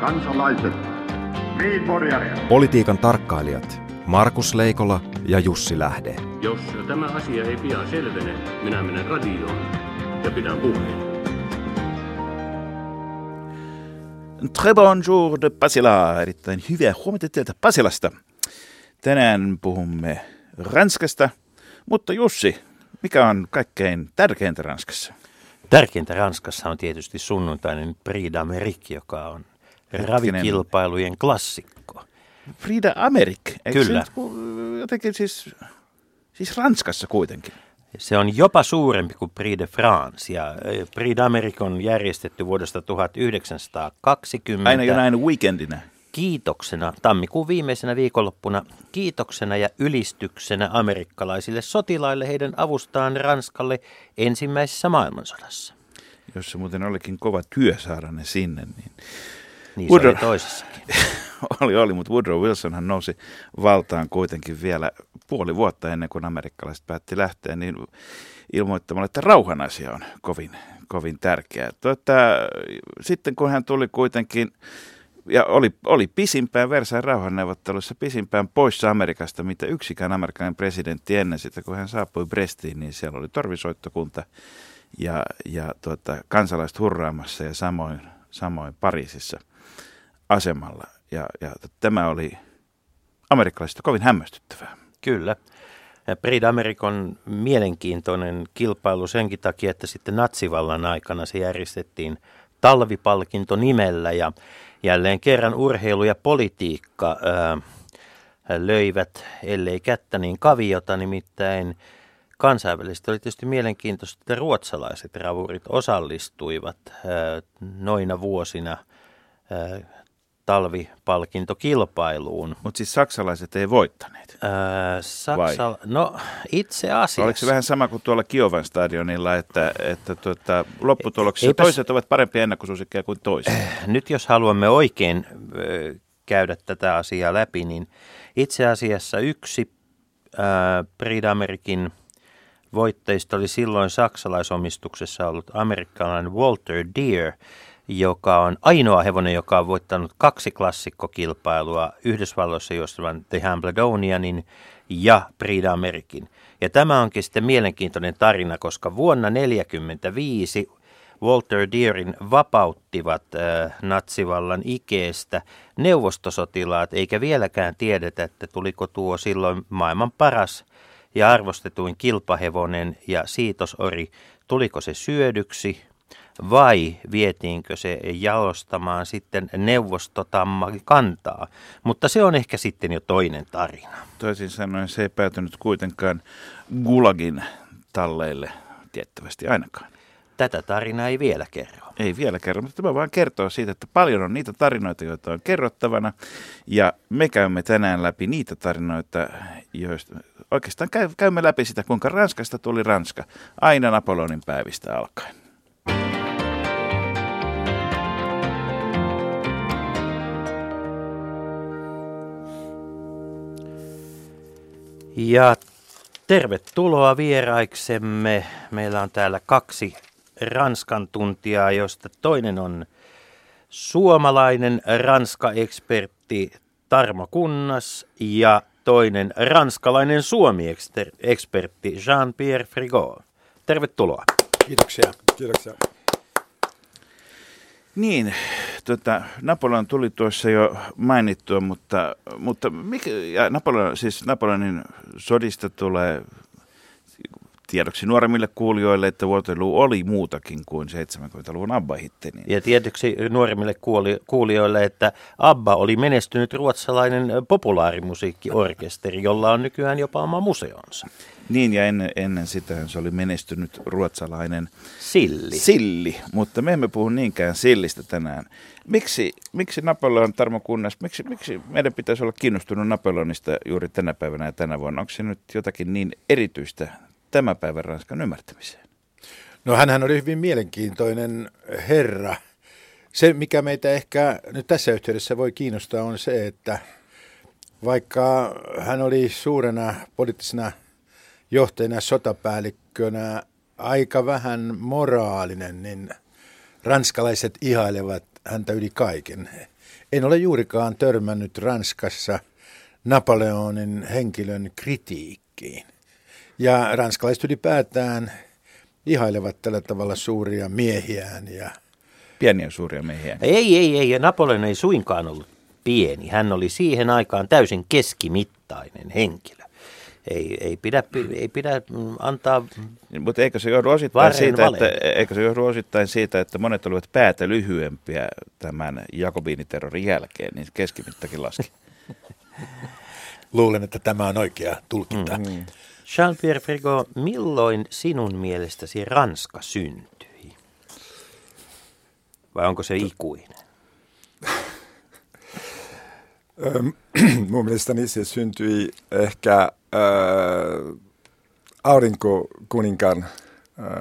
kansalaiset, Politiikan tarkkailijat Markus Leikola ja Jussi Lähde. Jos tämä asia ei pian selvene, minä menen radioon ja pidän puheen. Très bonjour de Pasila. Erittäin hyvää huomenta teiltä Pasilasta. Tänään puhumme Ranskasta, mutta Jussi, mikä on kaikkein tärkeintä Ranskassa? Tärkeintä Ranskassa on tietysti sunnuntainen Prix d'Amérique, joka on ravikilpailujen klassikko. Frida Amerik, eikö Kyllä. Se nyt jotenkin siis, siis Ranskassa kuitenkin. Se on jopa suurempi kuin Prix de France ja Prix d'Amérique on järjestetty vuodesta 1920. Aina jo näin weekendinä. kiitoksena tammikuun viimeisenä viikonloppuna kiitoksena ja ylistyksenä amerikkalaisille sotilaille heidän avustaan Ranskalle ensimmäisessä maailmansodassa. Jos se muuten olikin kova työ saada ne sinne, niin Niin se oli Woodrow- toisessakin. oli, oli, mutta Woodrow Wilsonhan nousi valtaan kuitenkin vielä puoli vuotta ennen kuin amerikkalaiset päätti lähteä, niin ilmoittamalla, että rauhan asia on kovin, kovin tärkeä. Tuota, sitten kun hän tuli kuitenkin, ja oli, oli pisimpään Versailles rauhanneuvottelussa pisimpään poissa Amerikasta, mitä yksikään amerikkalainen presidentti ennen sitä, kun hän saapui Brestiin, niin siellä oli torvisoittokunta ja, ja tuota, kansalaiset hurraamassa ja samoin, samoin Pariisissa asemalla. Ja, ja tämä oli amerikkalaisista kovin hämmästyttävää. Kyllä. Prix d'Amérique on mielenkiintoinen kilpailu senkin takia, että sitten natsivallan aikana se järjestettiin talvipalkinto nimellä ja jälleen kerran urheilu ja politiikka ää, löivät, ellei kättä, niin kaviota nimittäin kansainvälisesti oli tietysti mielenkiintoista, että ruotsalaiset ravurit osallistuivat ää, noina vuosina ää, talvipalkintokilpailuun. Mutta siis saksalaiset ei voittaneet. Ää, Saksa, no itse asiassa. Oliko se vähän sama kuin tuolla Kiovan stadionilla, että, että tuota, lopputuloksessa Eipäs- toiset ovat parempia ennakkosuosikkeja kuin toiset? Nyt jos haluamme oikein ö, käydä tätä asiaa läpi, niin itse asiassa yksi ää, Prix d'Amerikin voittajista oli silloin saksalaisomistuksessa ollut amerikkalainen Walter Deer, joka on ainoa hevonen, joka on voittanut kaksi klassikkokilpailua Yhdysvalloissa juostavan The Hambledonianin ja Prix d'Amerikin. Ja tämä onkin sitten mielenkiintoinen tarina, koska vuonna 1945 Walter Deerin vapauttivat äh, natsivallan ikeestä neuvostosotilaat, eikä vieläkään tiedetä, että tuliko tuo silloin maailman paras ja arvostetuin kilpahevonen ja siitosori, tuliko se syödyksi vai vietiinkö se jalostamaan sitten neuvostotamma kantaa. Mutta se on ehkä sitten jo toinen tarina. Toisin sanoen se ei päätynyt kuitenkaan Gulagin talleille tiettävästi ainakaan. Tätä tarinaa ei vielä kerro. Ei vielä kerro, mutta tämä vaan kertoo siitä, että paljon on niitä tarinoita, joita on kerrottavana. Ja me käymme tänään läpi niitä tarinoita, joista oikeastaan käy, käymme läpi sitä, kuinka Ranskasta tuli Ranska. Aina Napoleonin päivistä alkaen. Ja tervetuloa vieraiksemme. Meillä on täällä kaksi Ranskan tuntijaa, josta toinen on suomalainen Ranska-ekspertti Tarmo Kunnas ja toinen ranskalainen Suomi-ekspertti Jean-Pierre Frigo. Tervetuloa. Kiitoksia. Kiitoksia. Niin, tota, Napoleon tuli tuossa jo mainittua, mutta, mutta mikä, ja Napoleon, siis Napoleonin sodista tulee tiedoksi nuoremmille kuulijoille, että Waterloo oli muutakin kuin 70-luvun ABBA-hitti. Niin Ja tietysti nuoremmille kuuli- kuulijoille, että ABBA oli menestynyt ruotsalainen populaarimusiikkiorkesteri, jolla on nykyään jopa oma museonsa. Niin, ja ennen, ennen sitä se oli menestynyt ruotsalainen Silli. silli, mutta me emme puhu niinkään sillistä tänään. Miksi, miksi Napoleon, Tarmo Kunnas, miksi, miksi meidän pitäisi olla kiinnostunut Napoleonista juuri tänä päivänä ja tänä vuonna? Onko se nyt jotakin niin erityistä tämän päivän Ranskan ymmärtämiseen? No hänhän oli hyvin mielenkiintoinen herra. Se, mikä meitä ehkä nyt tässä yhteydessä voi kiinnostaa, on se, että vaikka hän oli suurena poliittisena johtajana, sotapäällikkönä, aika vähän moraalinen, niin ranskalaiset ihailevat häntä yli kaiken. En ole juurikaan törmännyt Ranskassa Napoleonin henkilön kritiikkiin. Ja ranskalaiset ylipäätään ihailevat tällä tavalla suuria miehiään. Ja... Pieniä suuria miehiä. Ei, ei, ei. Ja Napoleon ei suinkaan ollut pieni. Hän oli siihen aikaan täysin keskimittainen henkilö. Ei, ei, pidä, ei pidä antaa Mutta eikö se johdu osittain siitä, että, eikö se johdu osittain siitä, että monet olivat päätä lyhyempiä tämän Jakobiiniterrorin jälkeen, niin keskimittakin laski. Luulen, että tämä on oikea tulkinta. Mm-hmm. Jean-Pierre Frigo, milloin sinun mielestäsi Ranska syntyi? Vai onko se ikuinen? Mun mielestäni se syntyi ehkä aurinkokuninkaan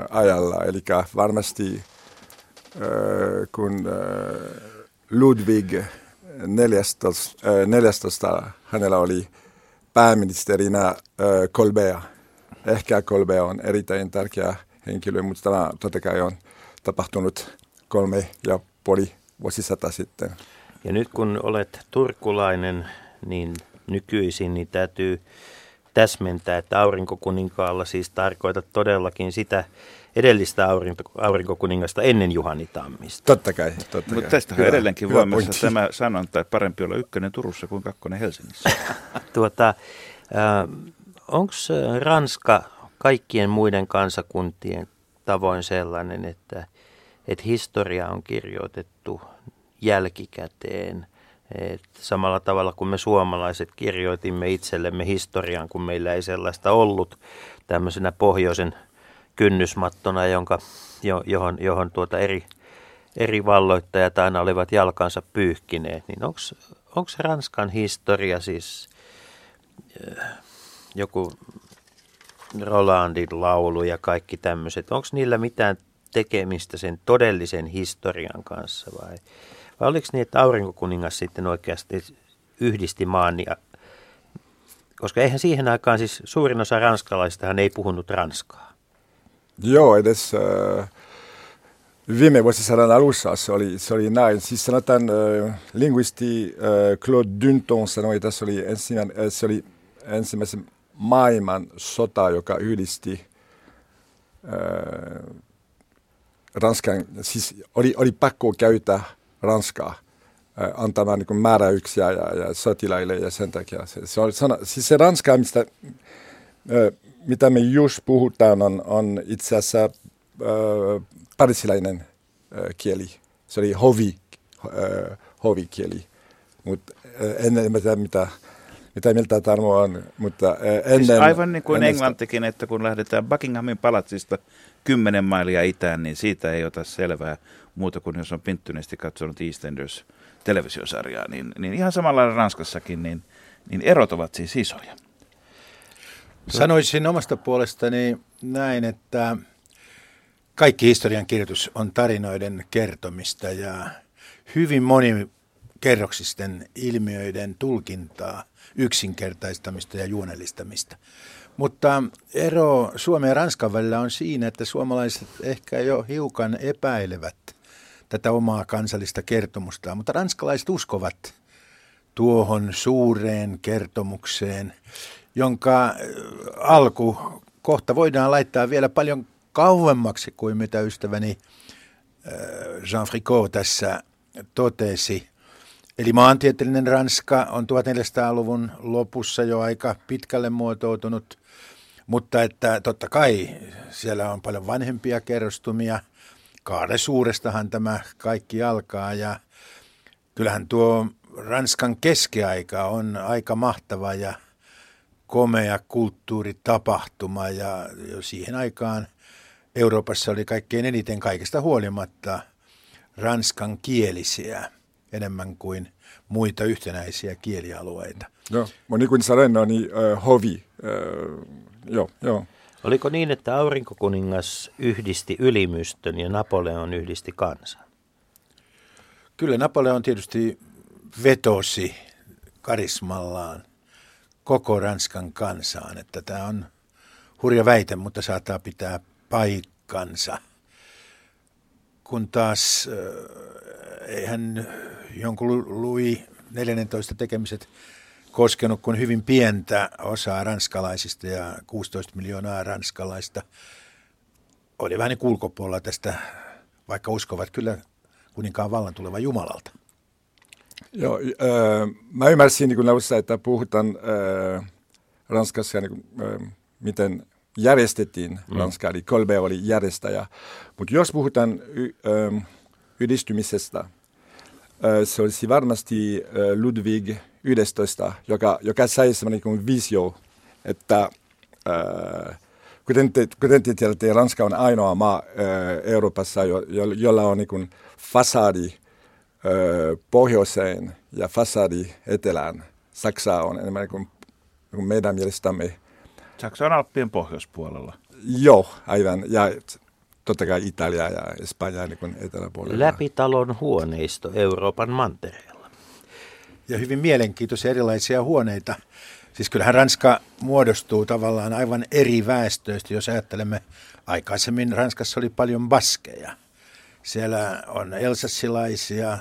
ajalla, eli varmasti kun Ludwig 14, äh, 14 hänellä oli pääministerinä Colbert. Ehkä Colbert on erittäin tärkeä henkilö, mutta tämä totta kai on tapahtunut kolme ja puoli vuosisata sitten. Ja nyt kun olet turkulainen, niin nykyisin niin täytyy täsmentää, että aurinkokuninkaalla siis tarkoita todellakin sitä edellistä aurinkokuningasta ennen Juhani Tammista. Totta kai. Totta Mutta tästä on edelleenkin voimassa tämä sanonta, että parempi olla ykkönen Turussa kuin kakkonen Helsingissä. tuota, äh, Onko Ranska kaikkien muiden kansakuntien tavoin sellainen, että, että historia on kirjoitettu jälkikäteen. Et samalla tavalla kuin me suomalaiset kirjoitimme itsellemme historian, kun meillä ei sellaista ollut tämmöisenä pohjoisen kynnysmattona, jonka, johon, johon tuota eri, eri valloittajat aina olivat jalkansa pyyhkineet, niin onko Ranskan historia siis äh, joku Rolandin laulu ja kaikki tämmöiset, onko niillä mitään tekemistä sen todellisen historian kanssa vai, vai oliko niin, että aurinkokuningas sitten oikeasti yhdisti maan ja koska eihän siihen aikaan siis suurin osa ranskalaisistahan ei puhunut ranskaa. Joo, edes äh, viime vuosisadan alussa se oli, se oli näin. Siis sanotaan äh, linguisti äh, Claude Dunton sanoi, että se oli, ensimmäinen, äh, se oli ensimmäisen maailman sota, joka yhdisti äh, Ranskan, siis oli, oli pakko käyttää Ranskaa antamaan niin määräyksiä ja, ja sotilaille ja sen takia. Se, se, on, sana, siis se Ranska, mistä, mitä me just puhutaan, on, on itse asiassa äh, parisilainen äh, kieli. Se oli hovi, äh, hovikieli. Mutta en tiedä, mitä mitä mieltä Tarmo on, mutta äh, ennen... Siis aivan niin kuin englantikin, että kun lähdetään Buckinghamin palatsista kymmenen mailia itään, niin siitä ei ota selvää muuta kuin jos on pinttyneesti katsonut EastEnders televisiosarjaa, niin, niin ihan samalla Ranskassakin, niin, niin erot ovat siis isoja. Sanoisin omasta puolestani näin, että kaikki historian kirjoitus on tarinoiden kertomista ja hyvin monikerroksisten ilmiöiden tulkintaa, yksinkertaistamista ja juonellistamista. Mutta ero Suomen ja Ranskan välillä on siinä, että suomalaiset ehkä jo hiukan epäilevät tätä omaa kansallista kertomustaan, mutta ranskalaiset uskovat tuohon suureen kertomukseen, jonka äh, alku kohta voidaan laittaa vielä paljon kauemmaksi kuin mitä ystäväni äh, Jean Fricot tässä totesi. Eli maantieteellinen Ranska on 1400-luvun lopussa jo aika pitkälle muotoutunut mutta että totta kai siellä on paljon vanhempia kerrostumia. Kaare Suurestahan tämä kaikki alkaa ja kyllähän tuo Ranskan keskiaika on aika mahtava ja komea kulttuuritapahtuma ja jo siihen aikaan Euroopassa oli kaikkein eniten kaikesta huolimatta ranskan kielisiä enemmän kuin muita yhtenäisiä kielialueita. Joo, niin kuin sanoin, no niin hovi, joo, joo. Oliko niin, että aurinkokuningas yhdisti ylimystön ja Napoleon yhdisti kansan? Kyllä Napoleon tietysti vetosi karismallaan koko Ranskan kansaan, että tämä on hurja väite, mutta saattaa pitää paikkansa. kun taas eihän jonkun Louis 14 tekemiset koskenut kuin hyvin pientä osaa ranskalaisista ja 16 miljoonaa ranskalaista oli vähän niin ulkopuolella tästä, vaikka uskovat kyllä kuninkaan vallan tuleva Jumalalta. Joo, äh, mä ymmärsin niin alussa, että puhutaan äh, Ranskassa, niin kuin, äh, miten järjestettiin mm. Ranskaa, eli Kolbe oli järjestäjä. Mutta jos puhutaan y, äh, yhdistymisestä, äh, se olisi varmasti äh, Ludwig 11, joka, joka sai sellainen niin visio, että äh, kuten te, kuten te tiedätte, Ranska on ainoa maa äh, Euroopassa, jo, jo, jolla on niin fasadi äh, pohjoiseen ja fasadi etelään. Saksa on enemmän niin kuin, niin kuin meidän mielestämme. Saksa on Alppien pohjoispuolella. Joo, aivan. Ja totta kai Italia ja Espanja niin kuin eteläpuolella. Läpitalon huoneisto Euroopan mantereella. Ja hyvin mielenkiintoisia erilaisia huoneita. Siis kyllähän Ranska muodostuu tavallaan aivan eri väestöistä, jos ajattelemme aikaisemmin Ranskassa oli paljon baskeja. Siellä on elsassilaisia,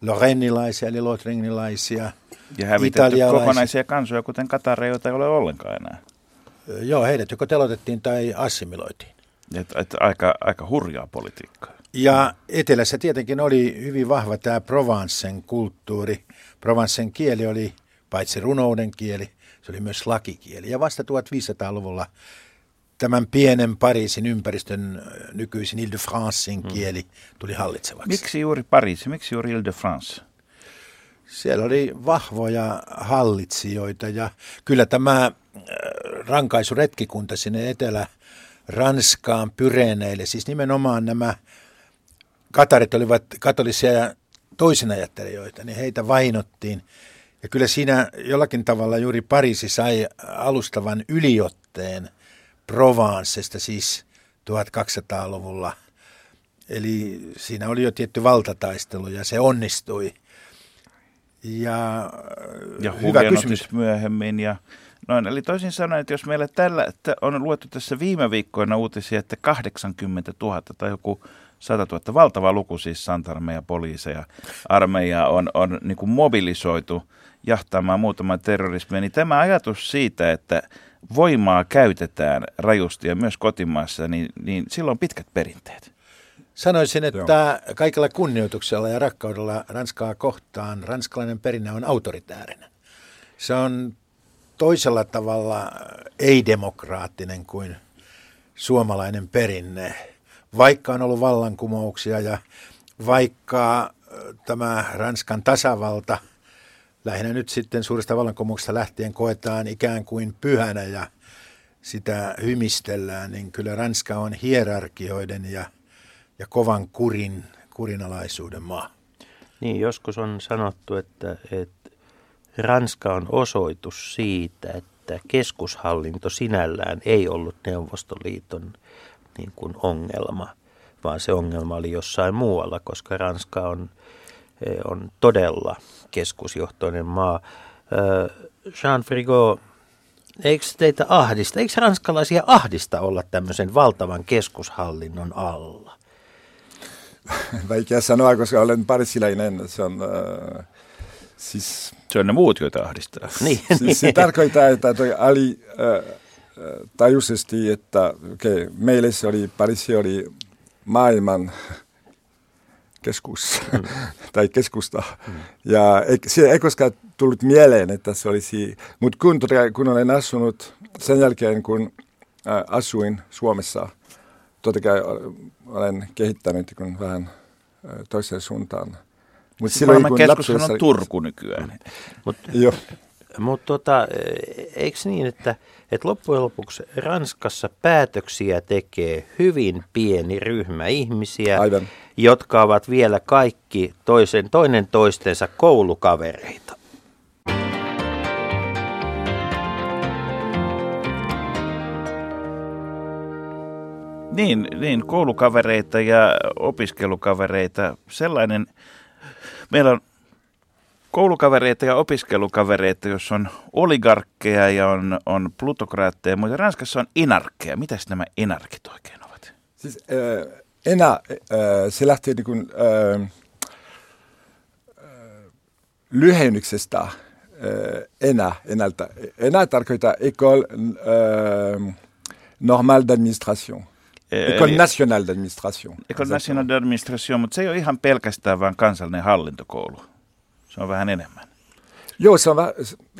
lorennilaisia eli lotringilaisia, Ja hävitetty kokonaisia kansoja, kuten Katareita ei ole ollenkaan enää. Joo, heidät joko telotettiin tai assimiloitiin. Et, et aika, aika hurjaa politiikkaa. Ja etelässä tietenkin oli hyvin vahva tämä Provencen kulttuuri. Provencen kieli oli paitsi runouden kieli, se oli myös lakikieli. Ja vasta 1500-luvulla tämän pienen Pariisin ympäristön nykyisin Ile-de-Francein mm. kieli tuli hallitsevaksi. Miksi juuri Pariisi, miksi juuri Ile-de-France? Siellä oli vahvoja hallitsijoita ja kyllä tämä rankaisuretkikunta sinne etelä Ranskaan Pyreneille, siis nimenomaan nämä katarit olivat katolisia toisinajattelijoita, niin heitä vainottiin. Ja kyllä siinä jollakin tavalla juuri Pariisi sai alustavan yliotteen Provencesta, siis 1200-luvulla. Eli siinä oli jo tietty valtataistelu ja se onnistui. Ja, ja hyvä kysymys. myöhemmin ja Noin, eli toisin sanoen, että jos meillä tällä, että on luettu tässä viime viikkoina uutisia, että 80 000 tai joku 100 000, valtava luku siis santarmeja, poliiseja, armeija on, on niin kuin mobilisoitu jahtaamaan muutaman terrorismia, niin tämä ajatus siitä, että voimaa käytetään rajusti ja myös kotimaassa, niin, niin silloin on pitkät perinteet. Sanoisin, että Joo. kaikella kunnioituksella ja rakkaudella Ranskaa kohtaan ranskalainen perinne on autoritäärinen. Se on toisella tavalla ei-demokraattinen kuin suomalainen perinne. Vaikka on ollut vallankumouksia ja vaikka tämä Ranskan tasavalta lähinnä nyt sitten suurista vallankumouksista lähtien koetaan ikään kuin pyhänä ja sitä hymistellään, niin kyllä Ranska on hierarkioiden ja, ja kovan kurin, kurinalaisuuden maa. Niin, joskus on sanottu, että, että Ranska on osoitus siitä, että keskushallinto sinällään ei ollut Neuvostoliiton niin kuin ongelma, vaan se ongelma oli jossain muualla, koska Ranska on, eh, on todella keskusjohtoinen maa. Jean Frigo, eikö teitä ahdista, eikö ranskalaisia ahdista olla tämmöisen valtavan keskushallinnon alla? Vaikea sanoa, koska olen parisilainen. Se on... Äh Siis, se on ne muut, joita ahdistaa. Niin, siis niin. se tarkoittaa, että toi Ali äh, tajuisesti, että okay, meille se oli, Pariisi oli maailman keskus mm. tai keskusta. Mm. Ja ei, se ei koskaan tullut mieleen, että se olisi, mutta kun, kun olen asunut sen jälkeen, kun äh, asuin Suomessa, totta kai olen kehittänyt kun vähän äh, toiseen suuntaan. Mutta silloin kun keskushan on Turku nykyään. Mutta mut tota, eikö niin, että, että loppujen lopuksi Ranskassa päätöksiä tekee hyvin pieni ryhmä ihmisiä, Aivan. jotka ovat vielä kaikki toisen, toinen toistensa koulukavereita. Niin, niin, koulukavereita ja opiskelukavereita. Sellainen Meillä on koulukavereita ja opiskelukavereita, jos on oligarkkeja ja on, on plutokraatteja, mutta Ranskassa on inarkkeja. Mitäs nämä inarkit oikein ovat? Siis, äh, enää, äh, se lähtee niin kuin, äh, lyhennyksestä äh, enää, enältä. Enää tarkoittaa école äh, normale d'administration. École nationale d'administration. École nationale d'administration, mutta se ei ole ihan pelkästään vain kansallinen hallintokoulu. Se on vähän enemmän. Joo, se, on,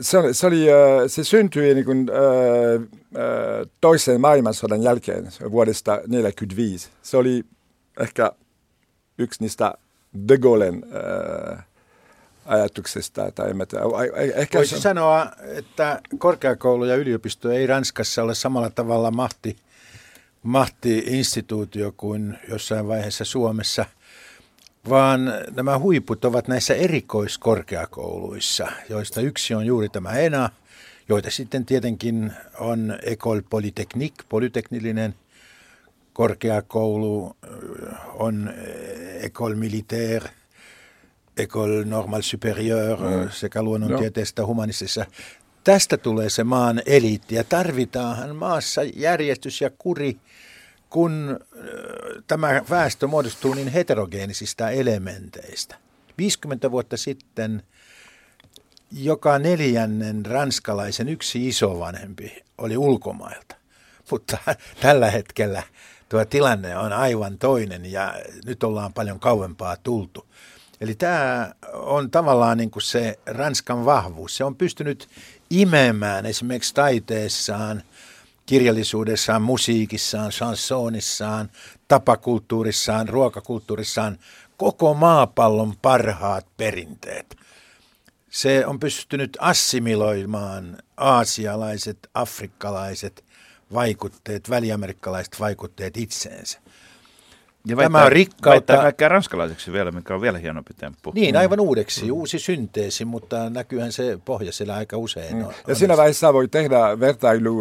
se, se, oli, se syntyi niin kuin, äh, toisen maailmansodan jälkeen vuodesta 1945. Se oli ehkä yksi niistä de Gaullen äh, ajatuksesta. Tai en tiedä. Ehkä Voisi se... sanoa, että korkeakoulu ja yliopisto ei Ranskassa ole samalla tavalla mahti, mahti-instituutio kuin jossain vaiheessa Suomessa – vaan nämä huiput ovat näissä erikoiskorkeakouluissa, joista yksi on juuri tämä ENA, joita sitten tietenkin on École Polytechnique, polyteknillinen korkeakoulu, on École Militaire, École Normale Supérieure mm. sekä luonnontieteestä humanistisessa. Tästä tulee se maan eliitti ja tarvitaanhan maassa järjestys ja kuri – kun tämä väestö muodostuu niin heterogeenisistä elementeistä. 50 vuotta sitten joka neljännen ranskalaisen yksi isovanhempi oli ulkomailta. Mutta tällä hetkellä tuo tilanne on aivan toinen ja nyt ollaan paljon kauempaa tultu. Eli tämä on tavallaan niin kuin se Ranskan vahvuus. Se on pystynyt imemään esimerkiksi taiteessaan – kirjallisuudessaan, musiikissaan, chansonissaan, tapakulttuurissaan, ruokakulttuurissaan koko maapallon parhaat perinteet. Se on pystynyt assimiloimaan aasialaiset, afrikkalaiset vaikutteet, väliamerikkalaiset vaikutteet itseensä. Ja Tämä on rikkautta. kaikkea ranskalaiseksi vielä, mikä on vielä hienompi temppu. Niin, aivan uudeksi, mm. uusi synteesi, mutta näkyyhän se pohja siellä aika usein. Mm. On, ja siinä vaiheessa voi tehdä vertailu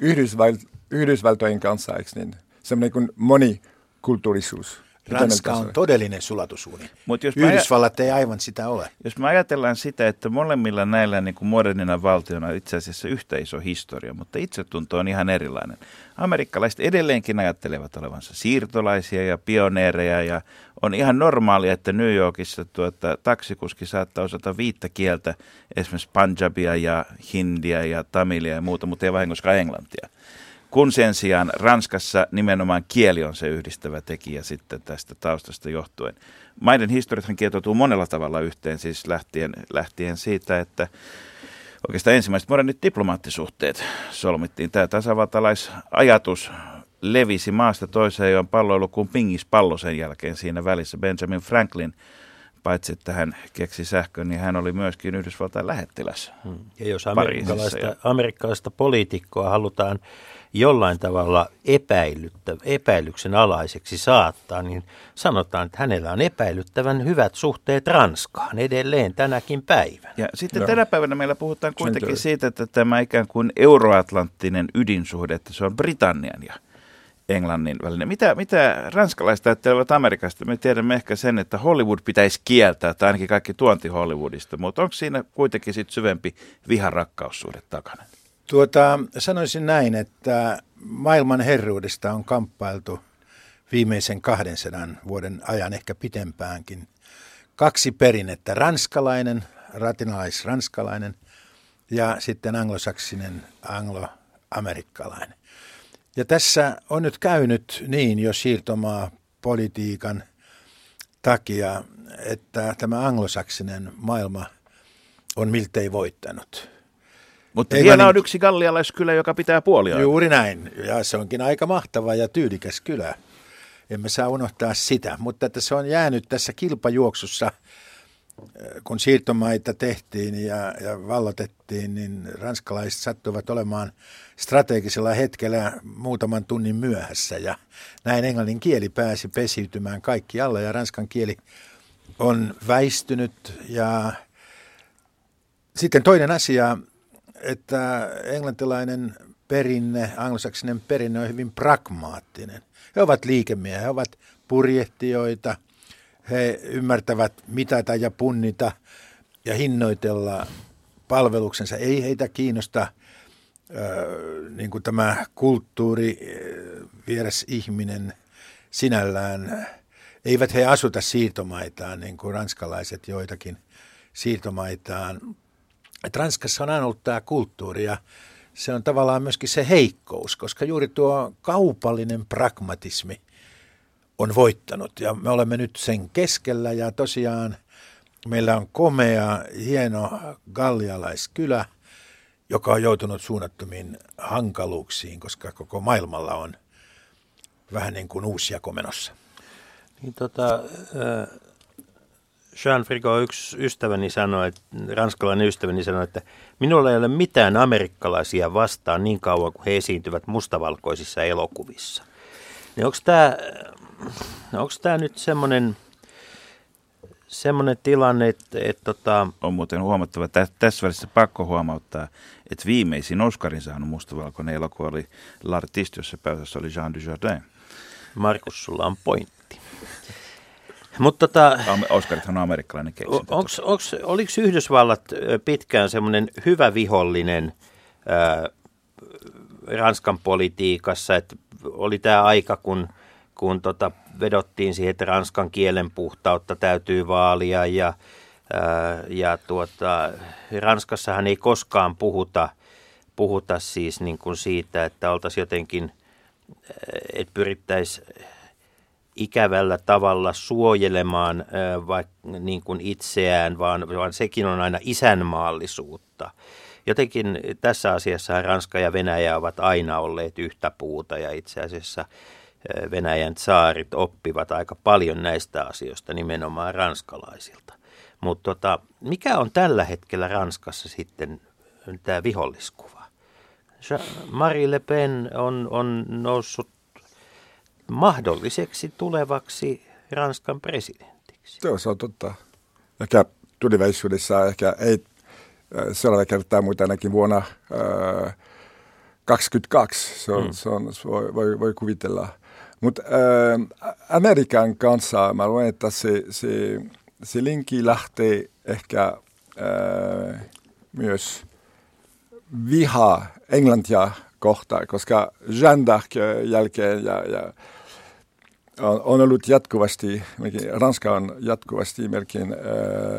Yhdysvalt, Yhdysvaltojen kanssa, eikö niin? Semmoinen kuin monikulttuurisuus. Ranska on todellinen sulatusuuni. Mut jos Yhdysvallat aj- ei aivan sitä ole. Jos me ajatellaan sitä, että molemmilla näillä niin kuin modernina valtiona itse asiassa yhtä iso historia, mutta itsetunto on ihan erilainen. Amerikkalaiset edelleenkin ajattelevat olevansa siirtolaisia ja pioneereja ja on ihan normaalia, että New Yorkissa tuota, taksikuski saattaa osata viittä kieltä, esimerkiksi Punjabia ja Hindia ja Tamilia ja muuta, mutta ei vahingossa englantia kun sen sijaan Ranskassa nimenomaan kieli on se yhdistävä tekijä sitten tästä taustasta johtuen. Maiden historiathan kietoutuu monella tavalla yhteen, siis lähtien, lähtien siitä, että oikeastaan ensimmäiset modernit diplomaattisuhteet solmittiin. Tämä tasavaltalaisajatus levisi maasta toiseen jo palloilu kuin pingis pallo sen jälkeen siinä välissä. Benjamin Franklin paitsi että hän keksi sähkön, niin hän oli myöskin Yhdysvaltain lähettiläs. Hmm. Ja jos amerikkalaista, amerikkalaista poliitikkoa halutaan jollain tavalla epäilyttä, epäilyksen alaiseksi saattaa, niin sanotaan, että hänellä on epäilyttävän hyvät suhteet Ranskaan edelleen tänäkin päivänä. Ja sitten no. tänä päivänä meillä puhutaan kuitenkin siitä, että tämä ikään kuin euroatlanttinen ydinsuhde, että se on Britannian ja Englannin välinen. Mitä, mitä ranskalaiset ajattelevat Amerikasta? Me tiedämme ehkä sen, että Hollywood pitäisi kieltää, tai ainakin kaikki tuonti Hollywoodista, mutta onko siinä kuitenkin sit syvempi viharakkaussuhde takana? Tuota, sanoisin näin, että maailman herruudesta on kamppailtu viimeisen 200 vuoden ajan, ehkä pitempäänkin. Kaksi perinnettä, ranskalainen, ratinalais-ranskalainen ja sitten anglosaksinen, anglo-amerikkalainen. Ja tässä on nyt käynyt niin jo siirtomaa politiikan takia, että tämä anglosaksinen maailma on miltei voittanut. Mutta Englannin... vielä on yksi gallialaiskylä, joka pitää puolia. Juuri näin. Ja se onkin aika mahtava ja tyylikäs kylä. Emme saa unohtaa sitä. Mutta että se on jäänyt tässä kilpajuoksussa, äh, kun siirtomaita tehtiin ja, ja vallotettiin, niin ranskalaiset sattuivat olemaan strategisella hetkellä muutaman tunnin myöhässä. Ja näin englannin kieli pääsi pesiytymään kaikki alla ja ranskan kieli on väistynyt. Ja sitten toinen asia, että englantilainen perinne, anglosaksinen perinne on hyvin pragmaattinen. He ovat liikemiehiä, he ovat purjehtijoita, he ymmärtävät mitata ja punnita ja hinnoitella palveluksensa. Ei heitä kiinnosta niin kuin tämä kulttuuri, vieres ihminen, sinällään, eivät he asuta siirtomaitaan niin kuin ranskalaiset joitakin siirtomaitaan. Et Ranskassa on aina ollut tämä kulttuuri ja se on tavallaan myöskin se heikkous, koska juuri tuo kaupallinen pragmatismi on voittanut ja me olemme nyt sen keskellä ja tosiaan meillä on komea, hieno gallialaiskylä, joka on joutunut suunnattomiin hankaluuksiin, koska koko maailmalla on vähän niin kuin uusia komenossa. Niin tota, Jean Frigo, yksi ystäväni sanoi, että, ranskalainen ystäväni sanoi, että minulla ei ole mitään amerikkalaisia vastaan niin kauan kuin he esiintyvät mustavalkoisissa elokuvissa. Niin onko tämä onko tämä nyt semmoinen semmoinen tilanne, että... että tota... On muuten huomattava, että tässä välissä pakko huomauttaa, että viimeisin Oscarin saanut mustavalkoinen elokuva oli L'Artiste, jossa päätössä oli Jean Dujardin. Markus, sulla on pointti. Mutta tota, Oscarithan on amerikkalainen keksintö. Onks, onks, oliko Yhdysvallat pitkään semmoinen hyvä vihollinen ää, Ranskan politiikassa, että oli tämä aika, kun, kun tota, vedottiin siihen, että ranskan kielen puhtautta täytyy vaalia ja, ää, ja tuota, Ranskassahan ei koskaan puhuta, puhuta siis niin kuin siitä, että oltaisiin jotenkin, että pyrittäisiin ikävällä tavalla suojelemaan vaikka niin kuin itseään, vaan, vaan sekin on aina isänmaallisuutta. Jotenkin tässä asiassa Ranska ja Venäjä ovat aina olleet yhtä puuta ja itse asiassa Venäjän saarit oppivat aika paljon näistä asioista nimenomaan ranskalaisilta. Mutta tota, mikä on tällä hetkellä Ranskassa sitten tämä viholliskuva? Marie Le Pen on, on noussut mahdolliseksi tulevaksi Ranskan presidentiksi. Joo, se on totta. Ehkä tulevaisuudessa ehkä ei äh, seuraava kertaa, mutta ainakin vuonna äh, 22. Se on, mm. se on, se voi, voi, voi kuvitella. Mutta äh, Amerikan kanssa mä luulen, että se, se, se linkki lähtee ehkä äh, myös viha Englantia kohtaan, koska Jeanne d'Arc jälkeen ja, ja on, on ollut jatkuvasti, Ranska on jatkuvasti melkein äh,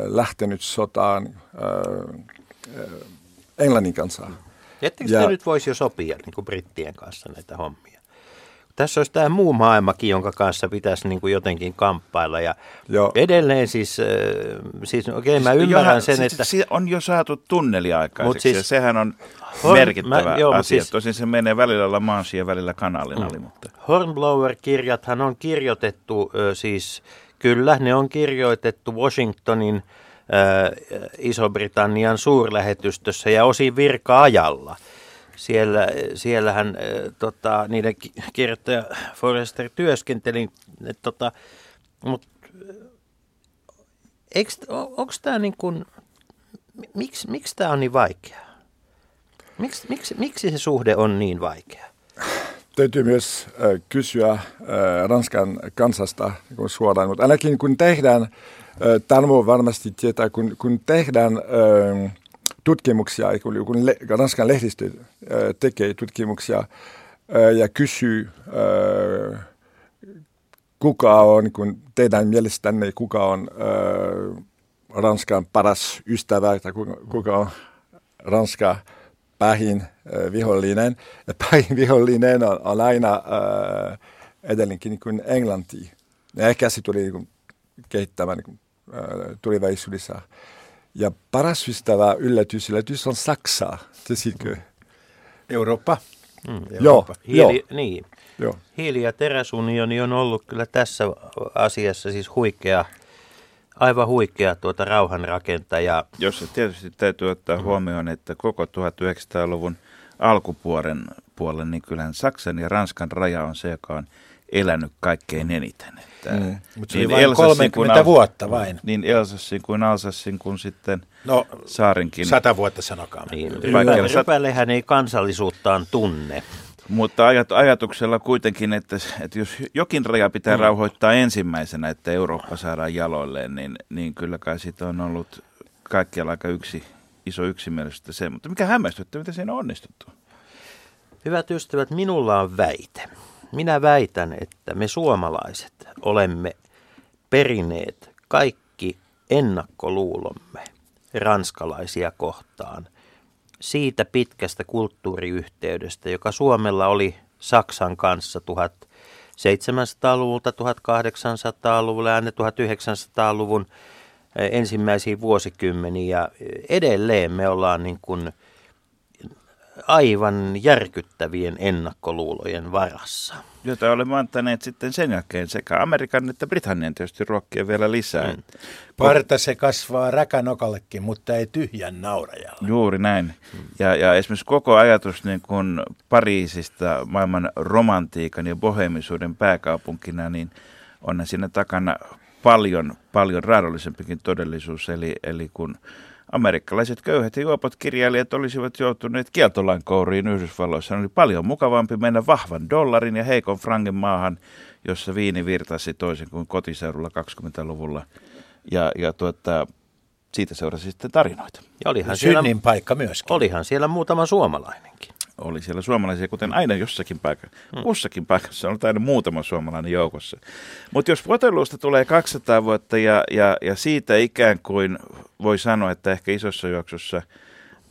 lähtenyt sotaan äh, Englannin kanssa. Ettekö ja, nyt voisi jo sopia niin kuin brittien kanssa näitä hommia? Tässä olisi tämä muu maailmakin, jonka kanssa pitäisi niin kuin jotenkin kamppailla. Ja Joo. edelleen siis, äh, siis okei okay, mä ymmärrän Johan, sen, siis, että... Siis on jo saatu tunneli aikaiseksi siis, ja sehän on Horn, merkittävä mä, joo, asia. Siis, Tosin se menee välillä La Manche ja välillä kanalina. Mm. Mutta. Hornblower-kirjathan on kirjoitettu siis, kyllä ne on kirjoitettu Washingtonin Iso-Britannian suurlähetystössä ja osin virka-ajalla. Siellä, siellähän äh, tota, niiden kirjoittaja Forrester työskenteli, tota, mutta onko tämä niin kuin, miksi, miksi tämä on niin vaikeaa? Miksi, miksi, miksi se suhde on niin vaikea? Täytyy myös äh, kysyä Ranskan kansasta niin suoraan, mutta ainakin kun tehdään, Tarmo varmasti tietää, kun, kun tehdään äh, tutkimuksia, kun, Ranskan lehdistö äh, tekee tutkimuksia äh, ja kysyy, äh, kuka on, kun teidän mielestänne, kuka on Ranskan paras ystävä, tai kuka, on Ranska pahin vihollinen. Ja pahin vihollinen on, on aina edelleenkin niin kuin englanti. Ja ehkä se tuli kehittämään niin tulevaisuudessa. Ja paras ystävä yllätys, yllätys on Saksa, tiesitkö? Eurooppa. Mm. Eurooppa. Joo, Hiili, joo. Niin. Joo. Hiili- ja teräsunioni on ollut kyllä tässä asiassa siis huikea aivan huikea tuota rauhanrakentaja. Jos tietysti täytyy ottaa mm. huomioon, että koko 1900-luvun alkupuolen puolen, niin kyllähän Saksan ja Ranskan raja on se, joka on elänyt kaikkein eniten. Että mm. Mutta se niin vain 30 Al- vuotta vain. Niin Elsassin kuin Alsassin kuin sitten no, Saarinkin. Sata vuotta sanokaa. Niin, Rypällehän ei kansallisuuttaan tunne. Mutta ajat, ajatuksella kuitenkin, että, että jos jokin raja pitää mm. rauhoittaa ensimmäisenä, että Eurooppa saadaan jaloilleen, niin, niin kyllä kai siitä on ollut kaikkialla aika yksi, iso yksimielisyys se. Mutta mikä hämmästyttää, miten siinä on onnistuttu? Hyvät ystävät, minulla on väite. Minä väitän, että me suomalaiset olemme perineet kaikki ennakkoluulomme ranskalaisia kohtaan siitä pitkästä kulttuuriyhteydestä, joka Suomella oli Saksan kanssa 1700-luvulta 1800-luvulla ja 1900-luvun ensimmäisiin vuosikymmeniin. Ja edelleen me ollaan niin kuin aivan järkyttävien ennakkoluulojen varassa. Jota olemme antaneet sitten sen jälkeen sekä Amerikan että Britannian tietysti ruokkia vielä lisää. Mm. Parta se kasvaa räkänokallekin, mutta ei tyhjän naurajalla. Juuri näin. Mm. Ja, ja esimerkiksi koko ajatus niin kuin Pariisista maailman romantiikan ja bohemisuuden pääkaupunkina, niin on siinä takana paljon, paljon raadollisempikin todellisuus. Eli, eli kun amerikkalaiset köyhät ja juopot kirjailijat olisivat joutuneet kieltolain kouriin Yhdysvalloissa. Oli paljon mukavampi mennä vahvan dollarin ja heikon frangin maahan, jossa viini virtasi toisin kuin kotiseudulla 20-luvulla. Ja, ja tuota, siitä seurasi sitten tarinoita. Ja olihan Synnin siellä, paikka myöskin. Olihan siellä muutama suomalainenkin oli siellä suomalaisia, kuten aina jossakin paikassa. Hmm. Kussakin paikassa on aina muutama suomalainen joukossa. Mutta jos Waterloosta tulee 200 vuotta ja, ja, ja siitä ikään kuin voi sanoa, että ehkä isossa juoksussa,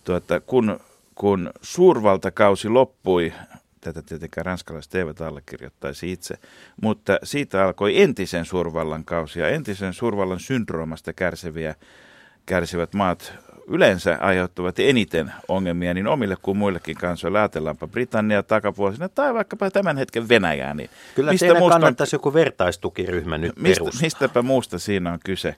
tuota, kun, kun suurvaltakausi loppui, tätä tietenkään ranskalaiset eivät allekirjoittaisi itse, mutta siitä alkoi entisen suurvallan kausi ja entisen suurvallan syndroomasta kärsiviä, kärsivät maat yleensä aiheuttavat eniten ongelmia niin omille kuin muillekin kansoille. Ajatellaanpa Britannia takavuosina tai vaikkapa tämän hetken Venäjää. Niin Kyllä mistä teidän kannattaisi on, joku vertaistukiryhmä nyt mistä, perustaa. Mistäpä muusta siinä on kyse.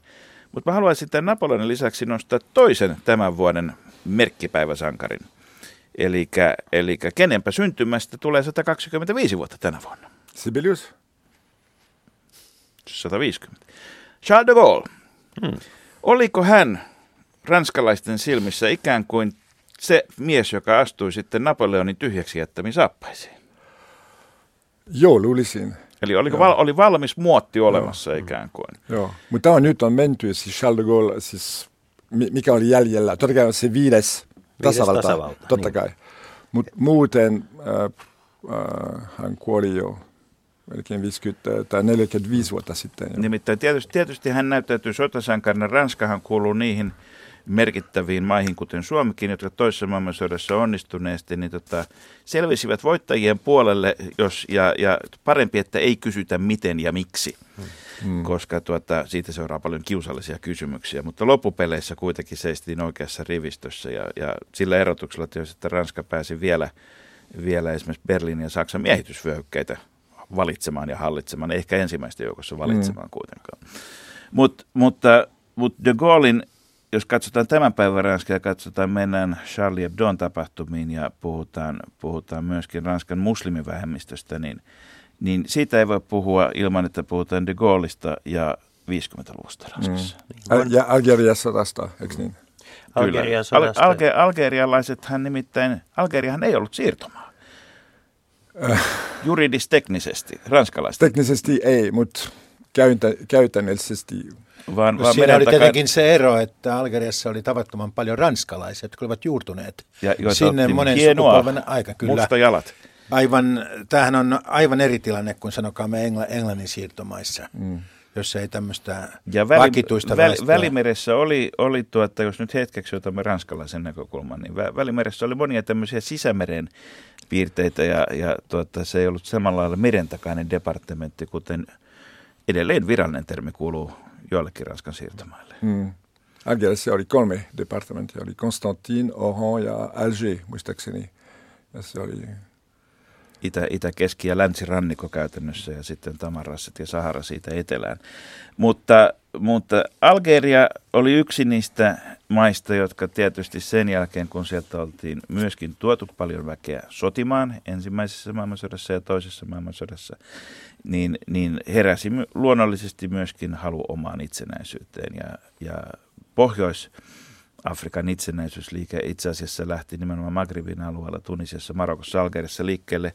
Mutta mä haluaisin tämän Napoleonin lisäksi nostaa toisen tämän vuoden merkkipäiväsankarin. Eli kenenpä syntymästä tulee 125 vuotta tänä vuonna? Sibelius? 150. Charles de Gaulle. Hmm. Oliko hän ranskalaisten silmissä ikään kuin se mies, joka astui sitten Napoleonin tyhjäksi jättämiin saappaisiin. Joo, luulisin. Eli oliko val, oli valmis muotti olemassa Joo. ikään kuin. Joo, mutta on nyt on menty, siis Charles de Gaulle, siis mikä oli jäljellä, totta kai on se viides, tasavalta, tasavalta, totta niin. kai. Mutta muuten äh, äh, hän kuoli jo melkein 50 tai 45 vuotta sitten. Jo. Nimittäin tietysti, tietysti hän näyttäytyy sotasankarina. Ranskahan kuuluu niihin merkittäviin maihin, kuten Suomikin, jotka toisessa maailmansodassa onnistuneesti, niin tota, selvisivät voittajien puolelle, jos, ja, ja parempi, että ei kysytä miten ja miksi, hmm. koska tuota, siitä seuraa paljon kiusallisia kysymyksiä, mutta loppupeleissä kuitenkin seistiin oikeassa rivistössä, ja, ja sillä erotuksella tietysti, että Ranska pääsi vielä, vielä esimerkiksi Berliinin ja Saksan miehitysvyöhykkeitä valitsemaan ja hallitsemaan, ehkä ensimmäisten joukossa valitsemaan hmm. kuitenkaan. Mut, mutta, mutta de Gaullein jos katsotaan tämän päivän Ranskaa ja katsotaan, mennään Charlie Hebdon tapahtumiin ja puhutaan, puhutaan myöskin Ranskan muslimivähemmistöstä, niin, niin siitä ei voi puhua ilman, että puhutaan de Gaulleista ja 50-luvusta Ranskassa. Mm. Ja Algerian sodasta, eikö niin? Algerian sodasta. Al- alge- algerialaisethan nimittäin, Algeriahan ei ollut siirtomaa. Äh. Juridis-teknisesti, ranskalaiset. Teknisesti ei, mutta käytännöllisesti vaan, vaan Siinä oli tietenkin se ero, että Algeriassa oli tavattoman paljon ranskalaisia, jotka olivat juurtuneet ja, sinne monen hienoa, sukupolven aika. Kyllä. Musta jalat. Aivan, tämähän on aivan eri tilanne kuin sanokaamme Engl- Englannin siirtomaissa. Mm jos ei tämmöistä ja väli, vakituista väl, Välimeressä oli, oli tuota, jos nyt hetkeksi otamme ranskalaisen näkökulman, niin vä, Välimeressä oli monia tämmöisiä sisämeren piirteitä ja, ja tuota, se ei ollut samalla lailla merentakainen departementti, kuten edelleen virallinen termi kuuluu joillekin Ranskan siirtomaille. Mm. Algeriassa oli kolme departementtia, oli Constantine, Oran ja Alger muistaakseni. Ja se oli Itä, itä, keski- ja länsirannikko käytännössä ja sitten Tamarasset ja Sahara siitä etelään. Mutta, mutta Algeria oli yksi niistä maista, jotka tietysti sen jälkeen, kun sieltä oltiin myöskin tuotu paljon väkeä sotimaan ensimmäisessä maailmansodassa ja toisessa maailmansodassa, niin, niin heräsi luonnollisesti myöskin halu omaan itsenäisyyteen. Ja, ja Pohjois-Afrikan itsenäisyysliike itse asiassa lähti nimenomaan Magribin alueella, Tunisiassa, Marokossa, Algeriassa liikkeelle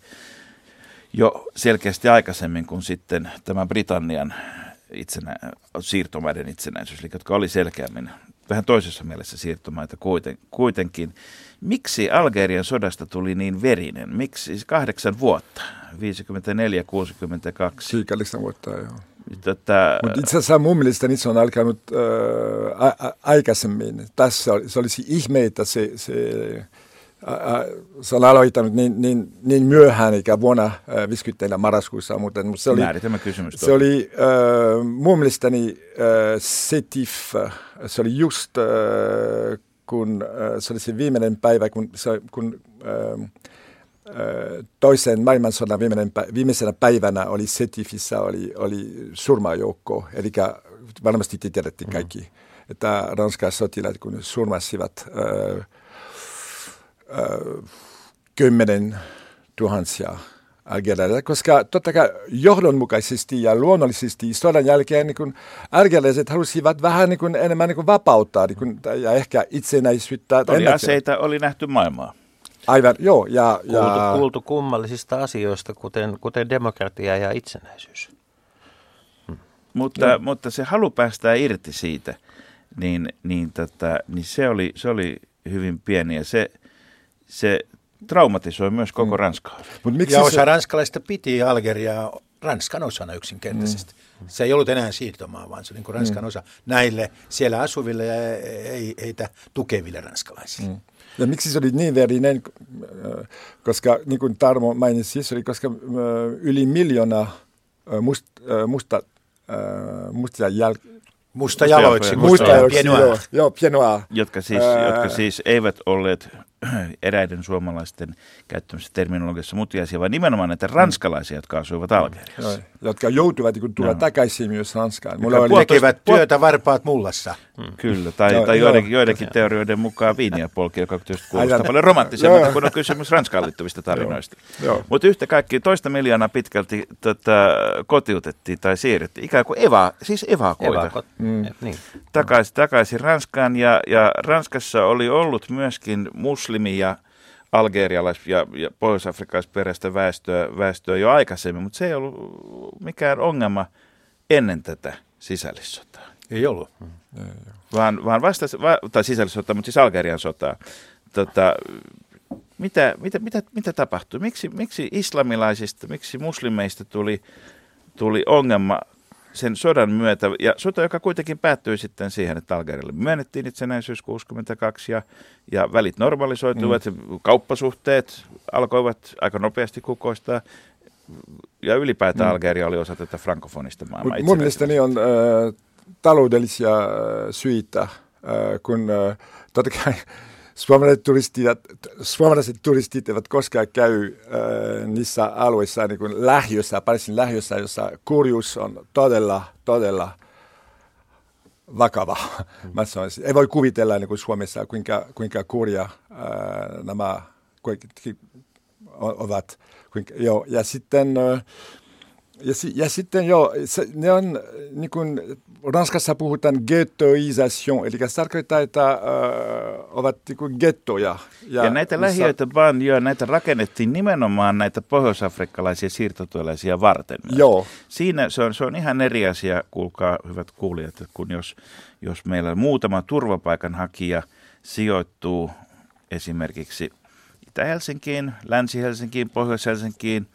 jo selkeästi aikaisemmin kuin sitten tämä Britannian itsenä, siirtomaiden itsenäisyysliike, jotka oli selkeämmin vähän toisessa mielessä siirtomaita kuiten, kuitenkin. Miksi Algerian sodasta tuli niin verinen? Miksi kahdeksan vuotta, 54-62? Sikäli vuotta, joo. Tota, Mutta itse asiassa mun mielestä se on alkanut äh, a- aikaisemmin. Tässä oli, se olisi ihme, että se, se, ä, se on aloittanut niin, niin, niin myöhään, eikä vuonna äh, 54 marraskuussa, mutta mutta se oli, määritelmä kysymys. se oli äh, mun mielestäni äh, Setif, äh, se oli just, äh, kun äh, se oli se viimeinen päivä, kun, se, kun äh, äh, toisen maailmansodan viimeinen, viimeisenä päivänä oli Setifissä oli, oli surmajoukko, eli varmasti te tiedätte kaikki, mm. että Ranskan sotilaat kun surmasivat äh, äh, kymmenen tuhansia algerialaisia, koska totta kai johdonmukaisesti ja luonnollisesti sodan jälkeen niin kun algerialaiset halusivat vähän niin kun, enemmän niin kun vapauttaa niin kun, ja ehkä itsenäisyyttä. Oli aseita, oli nähty maailmaa. Aivan, joo. Ja, kuultu, ja, kuultu kummallisista asioista, kuten, kuten demokratia ja itsenäisyys. Mutta, no. mutta se halu päästää irti siitä, niin, niin, tota, niin se, oli, se oli hyvin pieni ja se, se traumatisoi myös koko mm. Ranskaa. Mut miksi ja osa se... ranskalaista piti Algeriaa Ranskan osana yksinkertaisesti. Mm. Se ei ollut enää siirtomaa, vaan se oli niin Ranskan mm. osa näille siellä asuville ja ei, heitä tukeville ranskalaisille. Mm. Ja miksi se oli niin verinen, koska niin kuin Tarmo mainitsi, se oli koska yli miljoona must, musta, mustia jäl- Musta jaloiksi, musta jaloiksi, joo, joo, pienoa. Jotka siis, Ää... jotka siis eivät olleet eräiden suomalaisten käyttämässä terminologiassa mutiaisia, vaan nimenomaan näitä ranskalaisia, jotka asuivat Algeriassa. Joo, jotka joutuivat kun tulla no. takaisin myös Ranskaan. Mulla oli... Tekevät työtä varpaat mullassa. Hmm. Kyllä, tai, no, tai joidenkin, joidenkin teorioiden mukaan viiniä polki, joka tietysti kuulostaa paljon romanttisemmalta, kun on kysymys Ranskaan liittyvistä tarinoista. Mutta yhtä kaikki toista miljoonaa pitkälti tota, kotiutettiin tai siirrettiin, ikään kuin eva, siis evakoita. Evakot. Mm. Niin. Takaisin, takaisin Ranskaan, ja, ja Ranskassa oli ollut myöskin muslimi- ja algerialais- ja, ja pohjois-afrikkalaisperäistä väestöä, väestöä jo aikaisemmin, mutta se ei ollut mikään ongelma ennen tätä sisällissotaa. Ei ollut. Vaan, vaan vasta, va, tai sisällissota, mutta siis Algerian sotaa. Tota, mitä, mitä, mitä, mitä tapahtui? Miksi, miksi islamilaisista, miksi muslimeista tuli, tuli ongelma sen sodan myötä, ja sota, joka kuitenkin päättyi sitten siihen, että Algerialle myönnettiin itsenäisyys 62 ja, ja välit normalisoituivat, mm. kauppasuhteet alkoivat aika nopeasti kukoistaa, ja ylipäätään mm. Algeria oli osa tätä frankofonista maailmaa. Mun mielestäni on äh, taloudellisia äh, syitä, äh, kun äh, totta kai suomalaiset turistit, suomalaiset turistit eivät koskaan käy äh, niissä alueissa niin kuin lähiössä, Pariisin lähiössä, jossa kurjuus on todella, todella vakava. Mm. Mä sanoisin. Ei voi kuvitella niin kuin Suomessa, kuinka, kuinka kurja äh, nämä ovat. Kuinka, joo. Ja sitten... Äh, ja, ja sitten joo, se, ne on, niin kuin Ranskassa puhutaan ghettoisation, eli se tarkoittaa, että äh, ovat niin kuin gettoja. Ja, ja näitä missä... lähiöitä vaan jo, näitä rakennettiin nimenomaan näitä pohjoisafrikkalaisia siirtotyöläisiä varten. Joo. Siinä se on, se on ihan eri asia, kuulkaa hyvät kuulijat, kun jos, jos meillä muutama turvapaikanhakija sijoittuu esimerkiksi Itä-Helsinkiin, Länsi-Helsinkiin, Pohjois-Helsinkiin,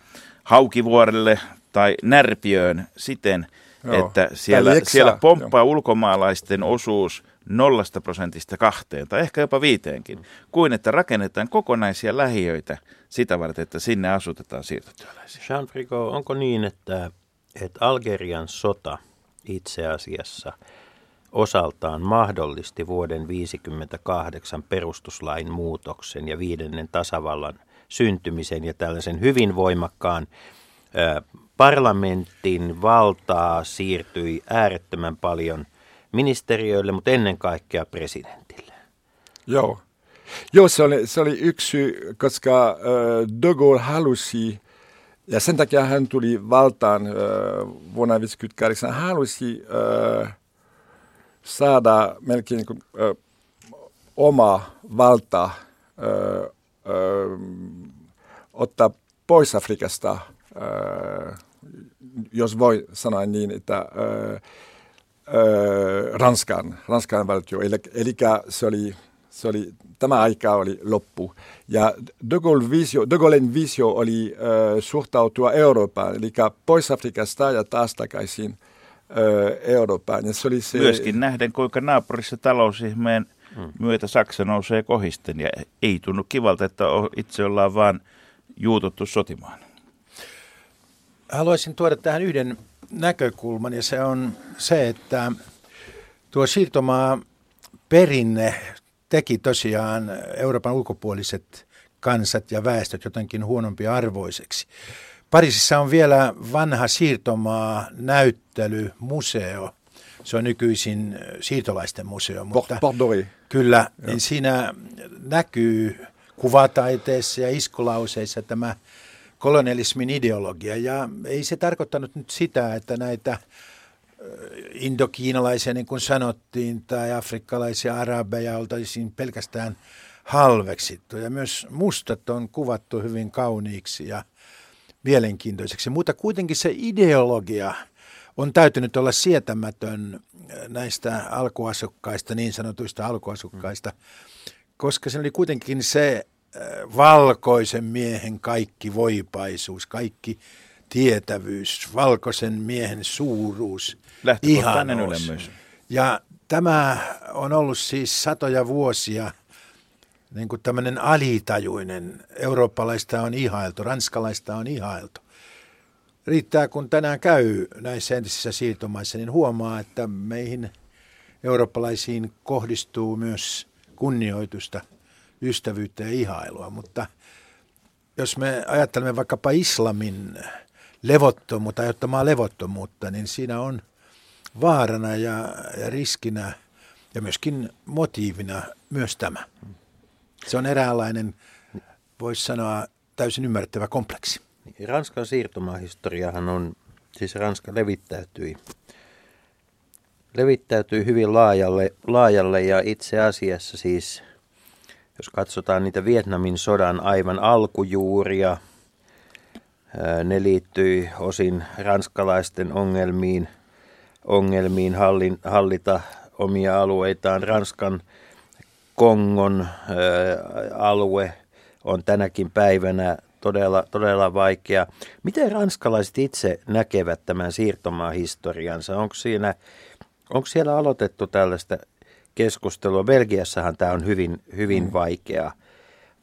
Haukivuorelle tai Närpiöön siten, Joo. että siellä, siellä pomppaa Joo. ulkomaalaisten osuus nollasta prosentista kahteen tai ehkä jopa viiteenkin, mm. kuin että rakennetaan kokonaisia lähiöitä sitä varten, että sinne asutetaan siirtotyöläisiä. Jean Frigo, onko niin, että, että Algerian sota itse asiassa osaltaan mahdollisti vuoden 1958 perustuslain muutoksen ja viidennen tasavallan syntymisen ja tällaisen hyvin voimakkaan parlamentin valtaa siirtyi äärettömän paljon ministeriöille, mutta ennen kaikkea presidentille. Joo. Joo, se oli, se oli yksi koska äh, De Gaulle halusi, ja sen takia hän tuli valtaan äh, vuonna 1958, hän halusi äh, saada melkein äh, oma valta äh, äh, ottaa pois Afrikasta – jos voi sanoa niin, että äh, Ranskan, Ranskan valtio. Eli, eli se oli, se oli, tämä aika oli loppu. Ja De, Gaulle visio, De Gaullen visio oli äh, suhtautua Eurooppaan, eli pois Afrikasta ja taas takaisin äh, Eurooppaan. Ja se oli se, Myöskin nähden, kuinka naapurissa talousihmeen mm. myötä Saksa nousee kohisten. Ja ei tunnu kivalta, että itse ollaan vaan juututtu sotimaan. Haluaisin tuoda tähän yhden näkökulman ja se on se, että tuo siirtomaa perinne teki tosiaan Euroopan ulkopuoliset kansat ja väestöt jotenkin huonompi arvoiseksi. Pariisissa on vielä vanha siirtomaa näyttely, museo. Se on nykyisin siirtolaisten museo. Mutta Pordoi. Kyllä, niin siinä näkyy kuvataiteessa ja iskulauseissa tämä kolonialismin ideologia. Ja ei se tarkoittanut nyt sitä, että näitä indokiinalaisia, niin kuin sanottiin, tai afrikkalaisia arabeja oltaisiin pelkästään halveksittu. Ja myös mustat on kuvattu hyvin kauniiksi ja mielenkiintoiseksi. Mutta kuitenkin se ideologia on täytynyt olla sietämätön näistä alkuasukkaista, niin sanotuista alkuasukkaista, koska se oli kuitenkin se valkoisen miehen kaikki voipaisuus, kaikki tietävyys, valkoisen miehen suuruus, ihanuus. Ja tämä on ollut siis satoja vuosia niin kuin tämmöinen alitajuinen. Eurooppalaista on ihailtu, ranskalaista on ihailtu. Riittää, kun tänään käy näissä entisissä siirtomaissa, niin huomaa, että meihin eurooppalaisiin kohdistuu myös kunnioitusta – ystävyyttä ja ihailua, mutta jos me ajattelemme vaikkapa islamin levottomuutta, aiheuttamaa levottomuutta, niin siinä on vaarana ja, ja riskinä ja myöskin motiivina myös tämä. Se on eräänlainen, voisi sanoa, täysin ymmärrettävä kompleksi. Ranskan siirtomaahistoriahan on, siis Ranska levittäytyi, levittäytyi hyvin laajalle, laajalle ja itse asiassa siis jos katsotaan niitä Vietnamin sodan aivan alkujuuria, ne liittyi osin ranskalaisten ongelmiin, ongelmiin hallin, hallita omia alueitaan. Ranskan Kongon alue on tänäkin päivänä todella, todella vaikea. Miten ranskalaiset itse näkevät tämän siirtomaahistoriansa? Onko, siinä, onko siellä aloitettu tällaista keskustelua. Belgiassahan tämä on hyvin, hyvin mm. vaikea,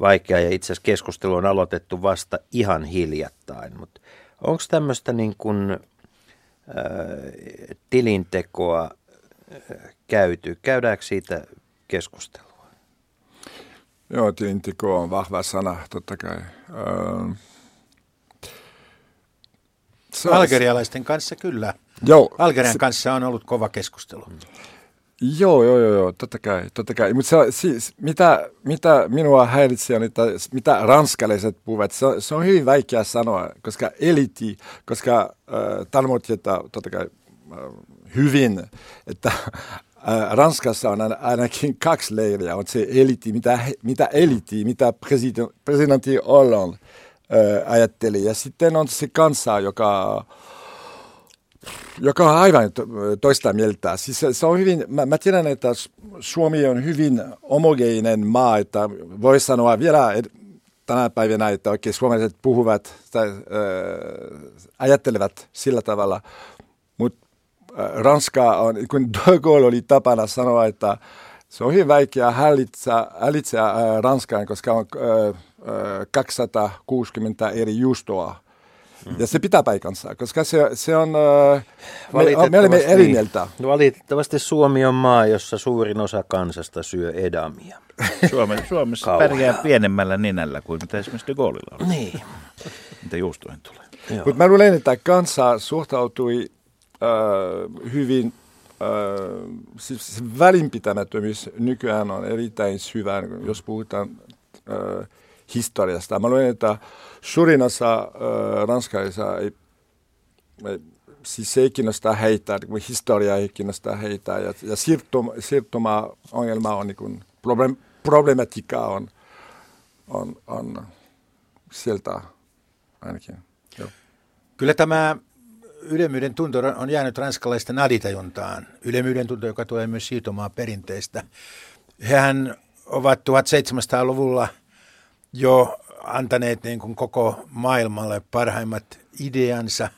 vaikea ja itse asiassa keskustelu on aloitettu vasta ihan hiljattain. Mutta onko tämmöistä niin kuin, äh, tilintekoa äh, käyty? Käydäänkö siitä keskustelua? Joo, tilinteko on vahva sana, totta kai. Ähm. Algerialaisten kanssa kyllä. Joo. Algerian se, kanssa on ollut kova keskustelu. Joo, joo, joo, joo, totta kai, totta kai. Mutta siis, mitä, mitä minua häiritsee on, että mitä ranskalaiset puhuvat, se, se on hyvin vaikea sanoa, koska eliti, koska äh, Talmud tietää totta kai äh, hyvin, että äh, Ranskassa on ainakin kaksi leiriä. On se eliti, mitä, mitä eliti, mitä presidentti Hollande äh, ajatteli. Ja sitten on se kansa, joka joka on aivan toista mieltä. Siis se, on hyvin, mä, mä tiedän, että Suomi on hyvin homogeinen maa, että voi sanoa vielä tänä päivänä, että oikein suomalaiset puhuvat tai äh, ajattelevat sillä tavalla, mutta äh, Ranska on, kun De Gaulle oli tapana sanoa, että se on hyvin vaikea hällitsä, hällitsä äh, Ranskaan, koska on äh, 260 eri justoa ja se pitää paikansa, koska se, se on, äh, me, me olemme eri mieltä. Niin. Valitettavasti Suomi on maa, jossa suurin osa kansasta syö edamia. Suomessa, Suomessa pärjää pienemmällä ninällä kuin mitä esimerkiksi de Gaulilla on. Niin. Mitä juustoihin tulee. Mutta mä luulen, että kansa suhtautui äh, hyvin äh, siis välinpitämättömyys nykyään on erittäin syvä, jos puhutaan äh, historiasta. Mä luulen, että suurin osa äh, ranskalaisia ei, ei, siis ei kiinnosta heitä, niin historia ei kiinnosta heitä. Ja, ja siirtuma, siirtuma-ongelma on, niin problem, problematiikka on, on, on sieltä ainakin. Joo. Kyllä tämä ylemmyyden tunto on jäänyt ranskalaisten alitajuntaan. Ylemmyyden tunto, joka tulee myös siirtomaa perinteistä. Hehän ovat 1700-luvulla jo antaneet niin kuin koko maailmalle parhaimmat ideansa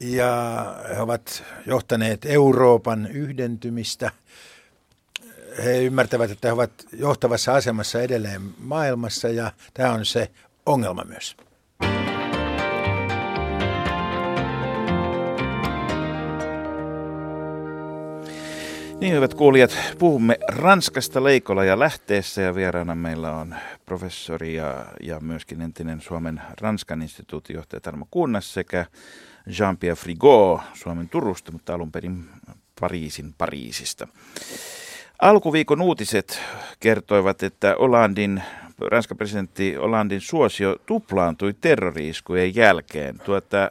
ja he ovat johtaneet Euroopan yhdentymistä. He ymmärtävät, että he ovat johtavassa asemassa edelleen maailmassa ja tämä on se ongelma myös. Niin hyvät kuulijat, puhumme Ranskasta Leikola ja lähteessä ja vieraana meillä on professori ja, ja myöskin entinen Suomen Ranskan instituutin johtaja Tarmo Kunnas sekä Jean-Pierre Frigo Suomen Turusta, mutta alun perin Pariisin Pariisista. Alkuviikon uutiset kertoivat, että Olandin, Ranskan presidentti Olandin suosio tuplaantui terroriiskujen jälkeen. Tuota,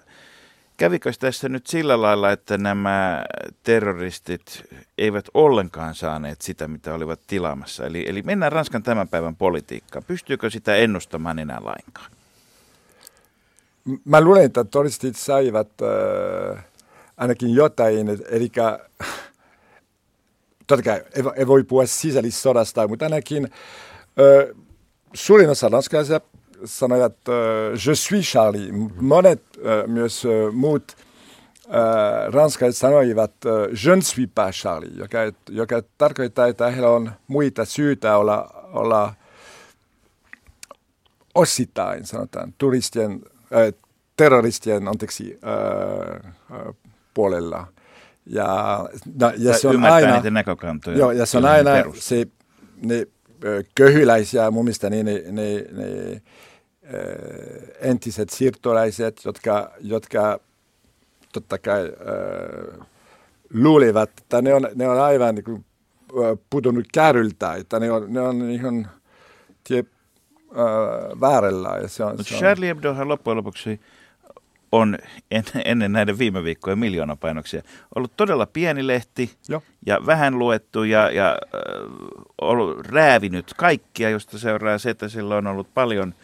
Kävikö tässä nyt sillä lailla, että nämä terroristit eivät ollenkaan saaneet sitä, mitä olivat tilaamassa? Eli, eli mennään Ranskan tämän päivän politiikkaan. Pystyykö sitä ennustamaan enää lainkaan? Mä luulen, että todistit saivat äh, ainakin jotain, eli totta kai ei voi puhua sisällissodasta, mutta ainakin äh, suurin osa ranskalaisia sanoivat äh, je suis Charlie. Monet äh, myös muut äh, ranskalaiset sanoivat äh, je ne suis pas Charlie, joka, joka tarkoittaa, että heillä on muita syitä olla, olla osittain, sanotaan, turistien, terroristien, anteeksi, äh, puolella. Ja, no, ja se on aina, niiden näkökantoja. Joo, ja se on aina se, ne köhyläisiä, mun mielestä ne, ne, ne, ne entiset siirtolaiset, jotka, jotka totta kai äh, luulivat, että ne on, ne on aivan niin kuin, pudonnut kärryltä, että ne on, ne on ihan tie, äh, väärällä. Ja se on, se on... Charlie Hebdohan loppujen lopuksi on en, ennen näiden viime viikkojen miljoonapainoksia ollut todella pieni lehti Joo. ja vähän luettu ja, ja äh, ollut räävinyt kaikkia, josta seuraa se, että sillä on ollut paljon –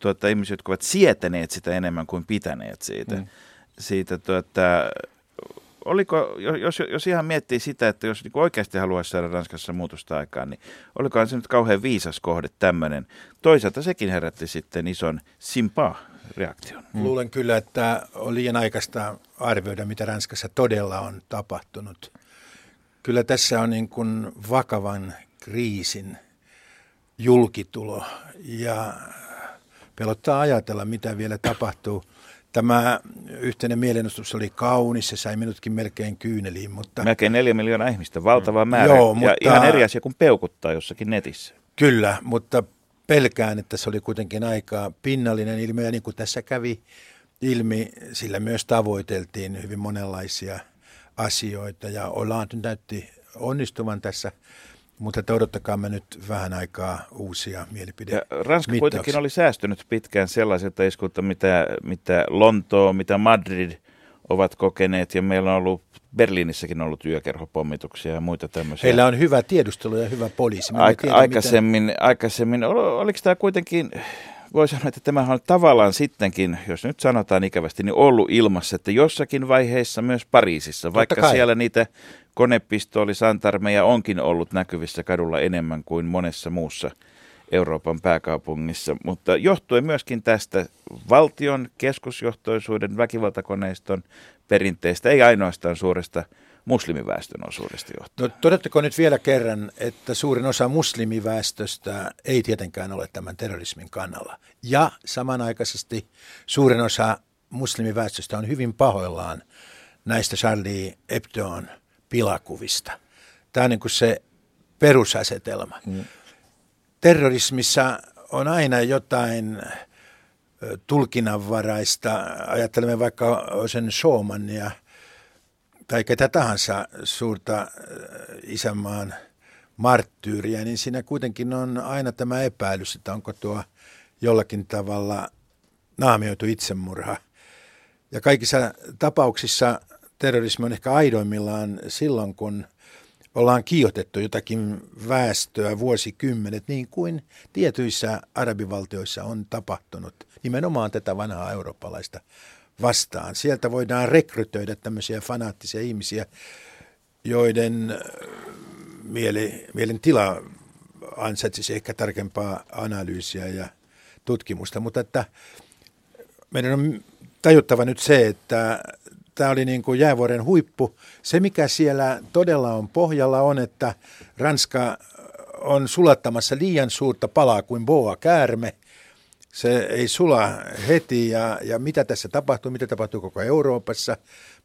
tuota, ihmisiä, jotka ovat sietäneet sitä enemmän kuin pitäneet siitä. Mm. siitä tuota, oliko, jos, jos ihan miettii sitä, että jos niin oikeasti haluaisi saada Ranskassa muutosta aikaan, niin olikohan se nyt kauhean viisas kohde tämmöinen. Toisaalta sekin herätti sitten ison simpa-reaktion. Mm. Luulen kyllä, että on liian aikaista arvioida, mitä Ranskassa todella on tapahtunut. Kyllä tässä on niin kuin vakavan kriisin julkitulo ja pelottaa ajatella, mitä vielä tapahtuu. Tämä yhteinen mielenosoitus oli kaunis, se sai minutkin melkein kyyneliin. Mutta... Melkein neljä miljoonaa ihmistä, valtava määrä. Joo, mutta... Ja ihan eri asia kuin peukuttaa jossakin netissä. Kyllä, mutta pelkään, että se oli kuitenkin aika pinnallinen ilmiö. Ja niin kuin tässä kävi ilmi, sillä myös tavoiteltiin hyvin monenlaisia asioita. Ja Hollande näytti onnistuvan tässä mutta odottakaamme nyt vähän aikaa uusia mielipideitä. Ranska kuitenkin oli säästynyt pitkään sellaiselta iskulta, mitä, mitä Lontoo, mitä Madrid ovat kokeneet, ja meillä on ollut Berliinissäkin ollut yökerhopommituksia ja muita tämmöisiä. Heillä on hyvä tiedustelu ja hyvä poliisi. Aik- tiedä, aikaisemmin, mitä... aikaisemmin, ol, oliko tämä kuitenkin voi sanoa, että tämä on tavallaan sittenkin, jos nyt sanotaan ikävästi, niin ollut ilmassa, että jossakin vaiheessa myös Pariisissa, vaikka siellä niitä konepistooli santarmeja onkin ollut näkyvissä kadulla enemmän kuin monessa muussa Euroopan pääkaupungissa, mutta johtuen myöskin tästä valtion keskusjohtoisuuden väkivaltakoneiston perinteestä, ei ainoastaan suuresta muslimiväestön osuudesta johtuen. No, todettako nyt vielä kerran, että suurin osa muslimiväestöstä ei tietenkään ole tämän terrorismin kannalla. Ja samanaikaisesti suurin osa muslimiväestöstä on hyvin pahoillaan näistä Charlie Hebdoon pilakuvista. Tämä on niin kuin se perusasetelma. Mm. Terrorismissa on aina jotain tulkinnanvaraista. Ajattelemme vaikka sen Showmania – tai ketä tahansa suurta äh, isänmaan marttyyriä, niin siinä kuitenkin on aina tämä epäilys, että onko tuo jollakin tavalla naamioitu itsemurha. Ja kaikissa tapauksissa terrorismi on ehkä aidoimmillaan silloin, kun ollaan kiihotettu jotakin väestöä vuosikymmenet, niin kuin tietyissä arabivaltioissa on tapahtunut. Nimenomaan tätä vanhaa eurooppalaista vastaan. Sieltä voidaan rekrytoida tämmöisiä fanaattisia ihmisiä, joiden äh, mieli, mielen tila ansaitsisi ehkä tarkempaa analyysiä ja tutkimusta, mutta että meidän on tajuttava nyt se, että tämä oli niin kuin jäävuoren huippu. Se, mikä siellä todella on pohjalla, on, että Ranska on sulattamassa liian suurta palaa kuin boa käärme. Se ei sula heti ja, ja mitä tässä tapahtuu, mitä tapahtuu koko Euroopassa.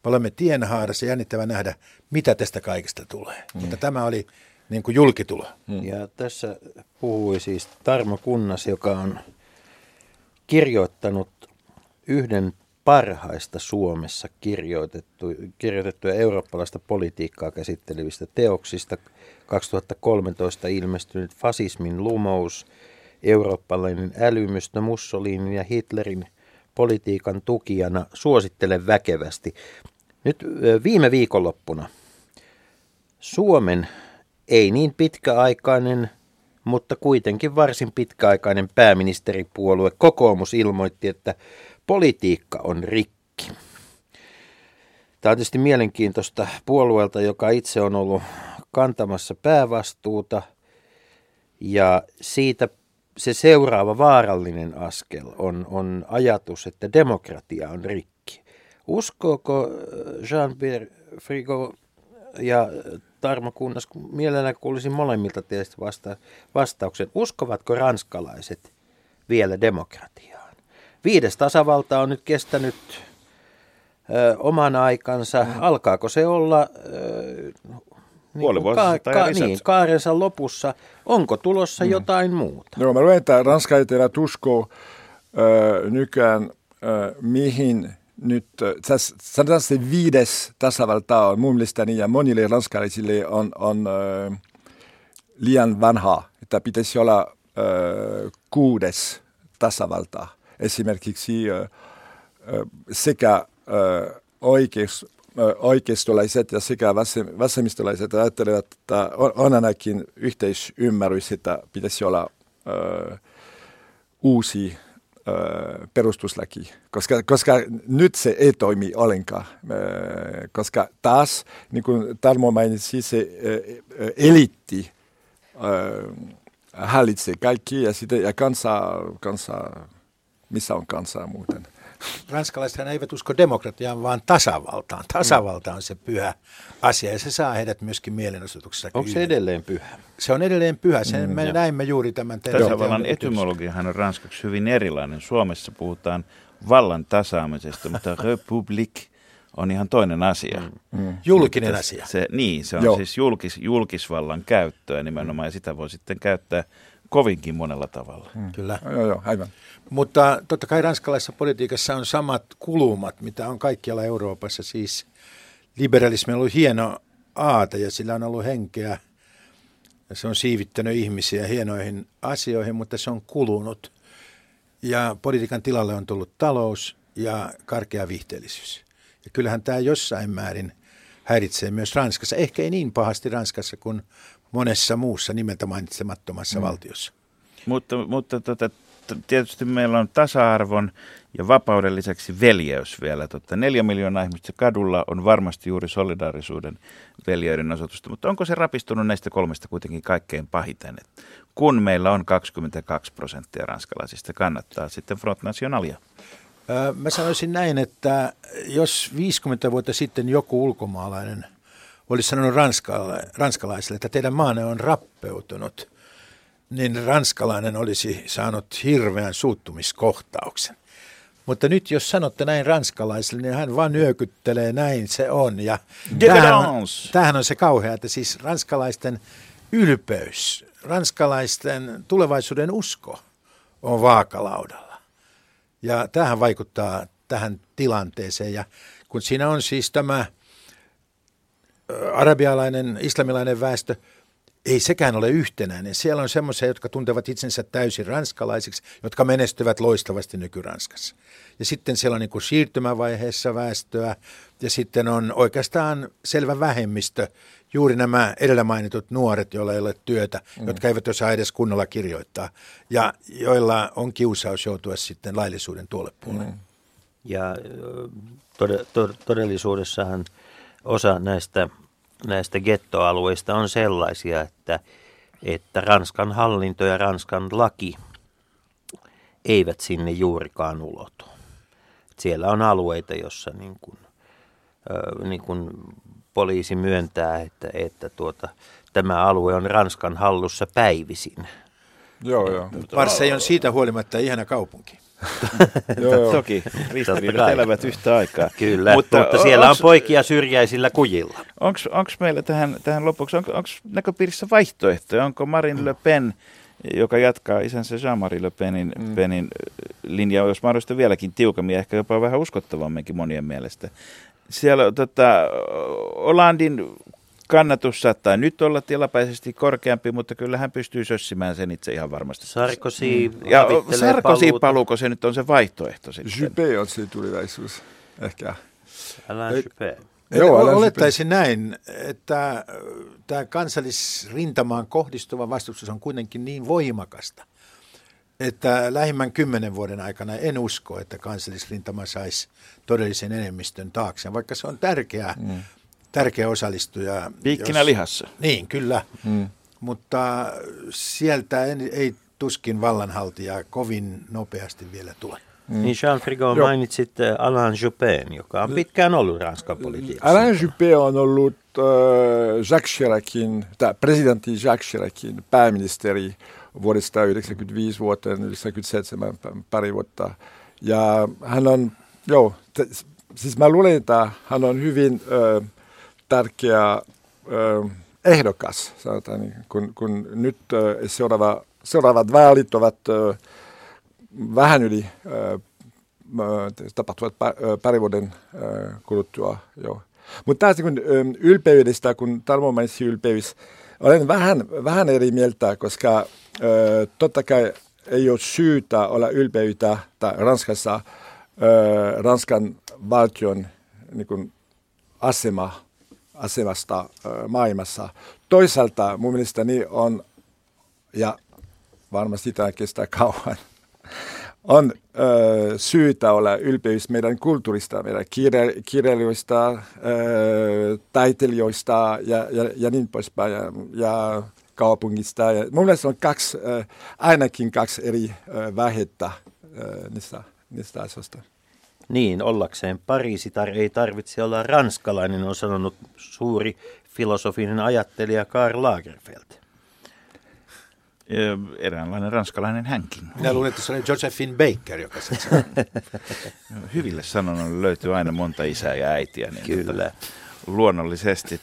Me olemme tienhaarassa, jännittävä nähdä, mitä tästä kaikesta tulee. Mm. Mutta tämä oli niin kuin julkitulo. Mm. Ja tässä puhui siis Tarmo Kunnas, joka on kirjoittanut yhden parhaista Suomessa kirjoitettu, kirjoitettuja eurooppalaista politiikkaa käsittelevistä teoksista 2013 ilmestynyt Fasismin lumous, eurooppalainen älymystö Mussolinin ja Hitlerin politiikan tukijana suosittelen väkevästi. Nyt viime viikonloppuna Suomen ei niin pitkäaikainen, mutta kuitenkin varsin pitkäaikainen pääministeripuolue kokoomus ilmoitti, että politiikka on rikki. Tämä on tietysti mielenkiintoista puolueelta, joka itse on ollut kantamassa päävastuuta ja siitä se seuraava vaarallinen askel on, on ajatus, että demokratia on rikki. Uskooko Jean-Pierre Frigo ja Tarmo Kunnas, mielellään kuulisin molemmilta teistä vasta- vastauksen. Uskovatko ranskalaiset vielä demokratiaan? Viides tasavalta on nyt kestänyt ö, oman aikansa. Alkaako se olla ö, niin, ka- ka- niin, kaarensa lopussa? Onko tulossa mm. jotain muuta? Joo, mä luen, että Ranska ei tehdä uskoo ö, nykyään ö, mihin nyt, tässä, sanotaan se viides tasavalta on mun mielestäni ja monille ranskalaisille on, on äh, liian vanha, että pitäisi olla äh, kuudes tasavalta. Esimerkiksi äh, sekä äh, oikeus, äh, oikeistolaiset ja sekä vasemmistolaiset ajattelevat, että on, ainakin yhteisymmärrys, että pitäisi olla äh, uusi perustuslaki, koska, koska nyt se ei toimi ollenkaan, koska taas, niin kuin Tarmo mainitsi, se elitti hallitsee kaikki ja, sitten, ja kansa, kansa, missä on kansaa muuten ranskalaisethan eivät usko demokratiaan, vaan tasavaltaan. Tasavalta on se pyhä asia ja se saa heidät myöskin mielenosoituksessa. Onko se edelleen pyhä? Se on edelleen pyhä. Sen mm, me jo. näimme juuri tämän Tasavallan etymologiahan on ranskaksi hyvin erilainen. Suomessa puhutaan vallan tasaamisesta, mutta republik on ihan toinen asia. Mm. Mm. Julkinen asia. Se, niin, se on Joo. siis julkis, julkisvallan käyttöä nimenomaan, ja sitä voi sitten käyttää kovinkin monella tavalla. Mm. Kyllä. Joo, joo, aivan. Mutta totta kai ranskalaisessa politiikassa on samat kulumat, mitä on kaikkialla Euroopassa. Siis liberalismi on ollut hieno aate ja sillä on ollut henkeä. Ja se on siivittänyt ihmisiä hienoihin asioihin, mutta se on kulunut. Ja politiikan tilalle on tullut talous ja karkea vihteellisyys. Ja kyllähän tämä jossain määrin häiritsee myös Ranskassa. Ehkä ei niin pahasti Ranskassa kuin monessa muussa nimeltä mainitsemattomassa mm. valtiossa. Mutta, mutta tota, tietysti meillä on tasa-arvon ja vapauden lisäksi veljeys vielä. Totta, neljä miljoonaa ihmistä kadulla on varmasti juuri solidaarisuuden veljeyden osoitusta, mutta onko se rapistunut näistä kolmesta kuitenkin kaikkein pahiten? Et kun meillä on 22 prosenttia ranskalaisista, kannattaa sitten Front Nationalia. Mä sanoisin näin, että jos 50 vuotta sitten joku ulkomaalainen olisi sanonut ranskalaisille, että teidän maanne on rappeutunut – niin ranskalainen olisi saanut hirveän suuttumiskohtauksen. Mutta nyt jos sanotte näin ranskalaisille, niin hän vaan nyökyttelee, näin se on. Ja tämähän, tämähän on se kauhea, että siis ranskalaisten ylpeys, ranskalaisten tulevaisuuden usko on vaakalaudalla. Ja tähän vaikuttaa tähän tilanteeseen. Ja kun siinä on siis tämä arabialainen, islamilainen väestö – ei sekään ole yhtenäinen. Siellä on semmoisia, jotka tuntevat itsensä täysin ranskalaisiksi, jotka menestyvät loistavasti nykyranskassa. Ja sitten siellä on niin kuin siirtymävaiheessa väestöä ja sitten on oikeastaan selvä vähemmistö, juuri nämä edellä mainitut nuoret, joilla ei ole työtä, mm. jotka eivät osaa edes kunnolla kirjoittaa ja joilla on kiusaus joutua sitten laillisuuden tuolle puolelle. Mm. Ja ö, tod- tod- todellisuudessahan osa näistä, näistä gettoalueista on sellaisia, että, että Ranskan hallinto ja Ranskan laki eivät sinne juurikaan ulotu. Siellä on alueita, jossa niin kuin, niin kuin poliisi myöntää, että, että tuota, tämä alue on Ranskan hallussa päivisin. Joo, joo. Marseille on siitä huolimatta ihana kaupunki. joo, joo. Toki ristiriidat kai. elävät yhtä aikaa. Kyllä, mutta, mutta siellä on poikia syrjäisillä kujilla. Onko meillä tähän, tähän lopuksi, onko näköpiirissä vaihtoehtoja? Onko Marine Le Pen, joka jatkaa isänsä Jean-Marie Le Penin, mm. Penin linjaa, jos mahdollista vieläkin tiukemmin ja ehkä jopa vähän uskottavamminkin monien mielestä. Siellä tota, Hollandin kannatus saattaa nyt olla tilapäisesti korkeampi, mutta kyllä hän pystyy sössimään sen itse ihan varmasti. Sarkozy Ja havittelee Sarkozy paluuta. paluuko se nyt on se vaihtoehto sitten? Juppé on se tulevaisuus, ehkä. Alain Juppé. Joo, Joo, älä olettaisin näin, että äh, tämä kansallisrintamaan kohdistuva vastustus on kuitenkin niin voimakasta, että lähimmän kymmenen vuoden aikana en usko, että kansallisrintama saisi todellisen enemmistön taakse, vaikka se on tärkeä, mm. Tärkeä osallistuja. Piikkinä lihassa. Niin, kyllä. Mm. Mutta sieltä en, ei tuskin vallanhaltijaa kovin nopeasti vielä tule. Mm. Niin Jean Frigo mainitsit äh, Alain Juppén, joka on pitkään ollut Ranskan politiikassa. Alain Juppé on ollut äh, Jacques Chiracin, tai presidentti Jacques Chiracin pääministeri vuodesta 1995 vuoteen 1997 pari vuotta. Ja hän on, joo, te, siis mä luulen, että hän on hyvin äh, tärkeä ehdokas, sanotaan, niin, kun, kun nyt seuraava, seuraavat vaalit ovat äh, vähän yli tapahtuvat pari vuoden kuluttua. Joo. Mutta taas niin kun, ylpeydestä, kun Tarmo mainitsi ylpeys, olen vähän, vähän eri mieltä, koska totta kai ei ole syytä olla ylpeyttä tai Ranskassa Ranskan valtion niin asema, asemasta maailmassa. Toisaalta mun mielestäni on, ja varmasti tämä kestää kauan, on ö, syytä olla ylpeys meidän kulttuurista, meidän kirja, kirjailijoista, ö, taiteilijoista ja, ja, ja niin poispäin, ja, ja kaupungista. Ja mun mielestä on kaksi, ö, ainakin kaksi eri ö, vaihetta ö, niistä, niistä asioista. Niin, ollakseen Pariisi tar- ei tarvitse olla ranskalainen, on sanonut suuri filosofinen ajattelija Karl Lagerfeld. Eräänlainen ranskalainen hänkin. Minä luulen, että se oli Josephine Baker, joka sen sanoi. Hyville sanonnoille löytyy aina monta isää ja äitiä. Niin Kyllä. Tota, luonnollisesti.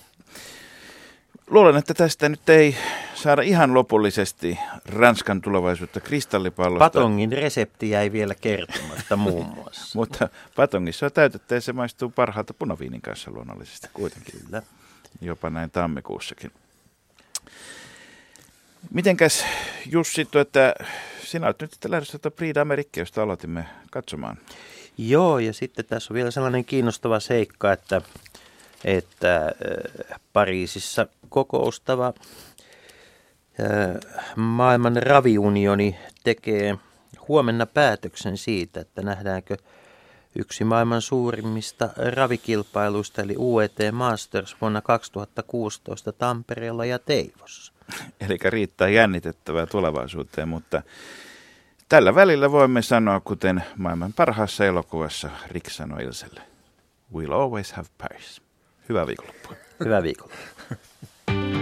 Luulen, että tästä nyt ei saada ihan lopullisesti Ranskan tulevaisuutta kristallipallosta. Patongin resepti jäi vielä kertomatta muun muassa. Mutta patongissa on täytettä ja se maistuu parhaalta punaviinin kanssa luonnollisesti kuitenkin. Kyllä. Jopa näin tammikuussakin. Mitenkäs Jussi, että sinä olet nyt lähdössä tuota Prix d'Amérique, josta aloitimme katsomaan. Joo, ja sitten tässä on vielä sellainen kiinnostava seikka, että, että äh, Pariisissa kokoustava maailman raviunioni tekee huomenna päätöksen siitä, että nähdäänkö yksi maailman suurimmista ravikilpailuista, eli UET Masters vuonna 2016 Tampereella ja Teivossa. Eli riittää jännitettävää tulevaisuuteen, mutta tällä välillä voimme sanoa, kuten maailman parhaassa elokuvassa Rick sanoi Ilselle, We'll always have Paris. Hyvää viikonloppua. Hyvää viikolla.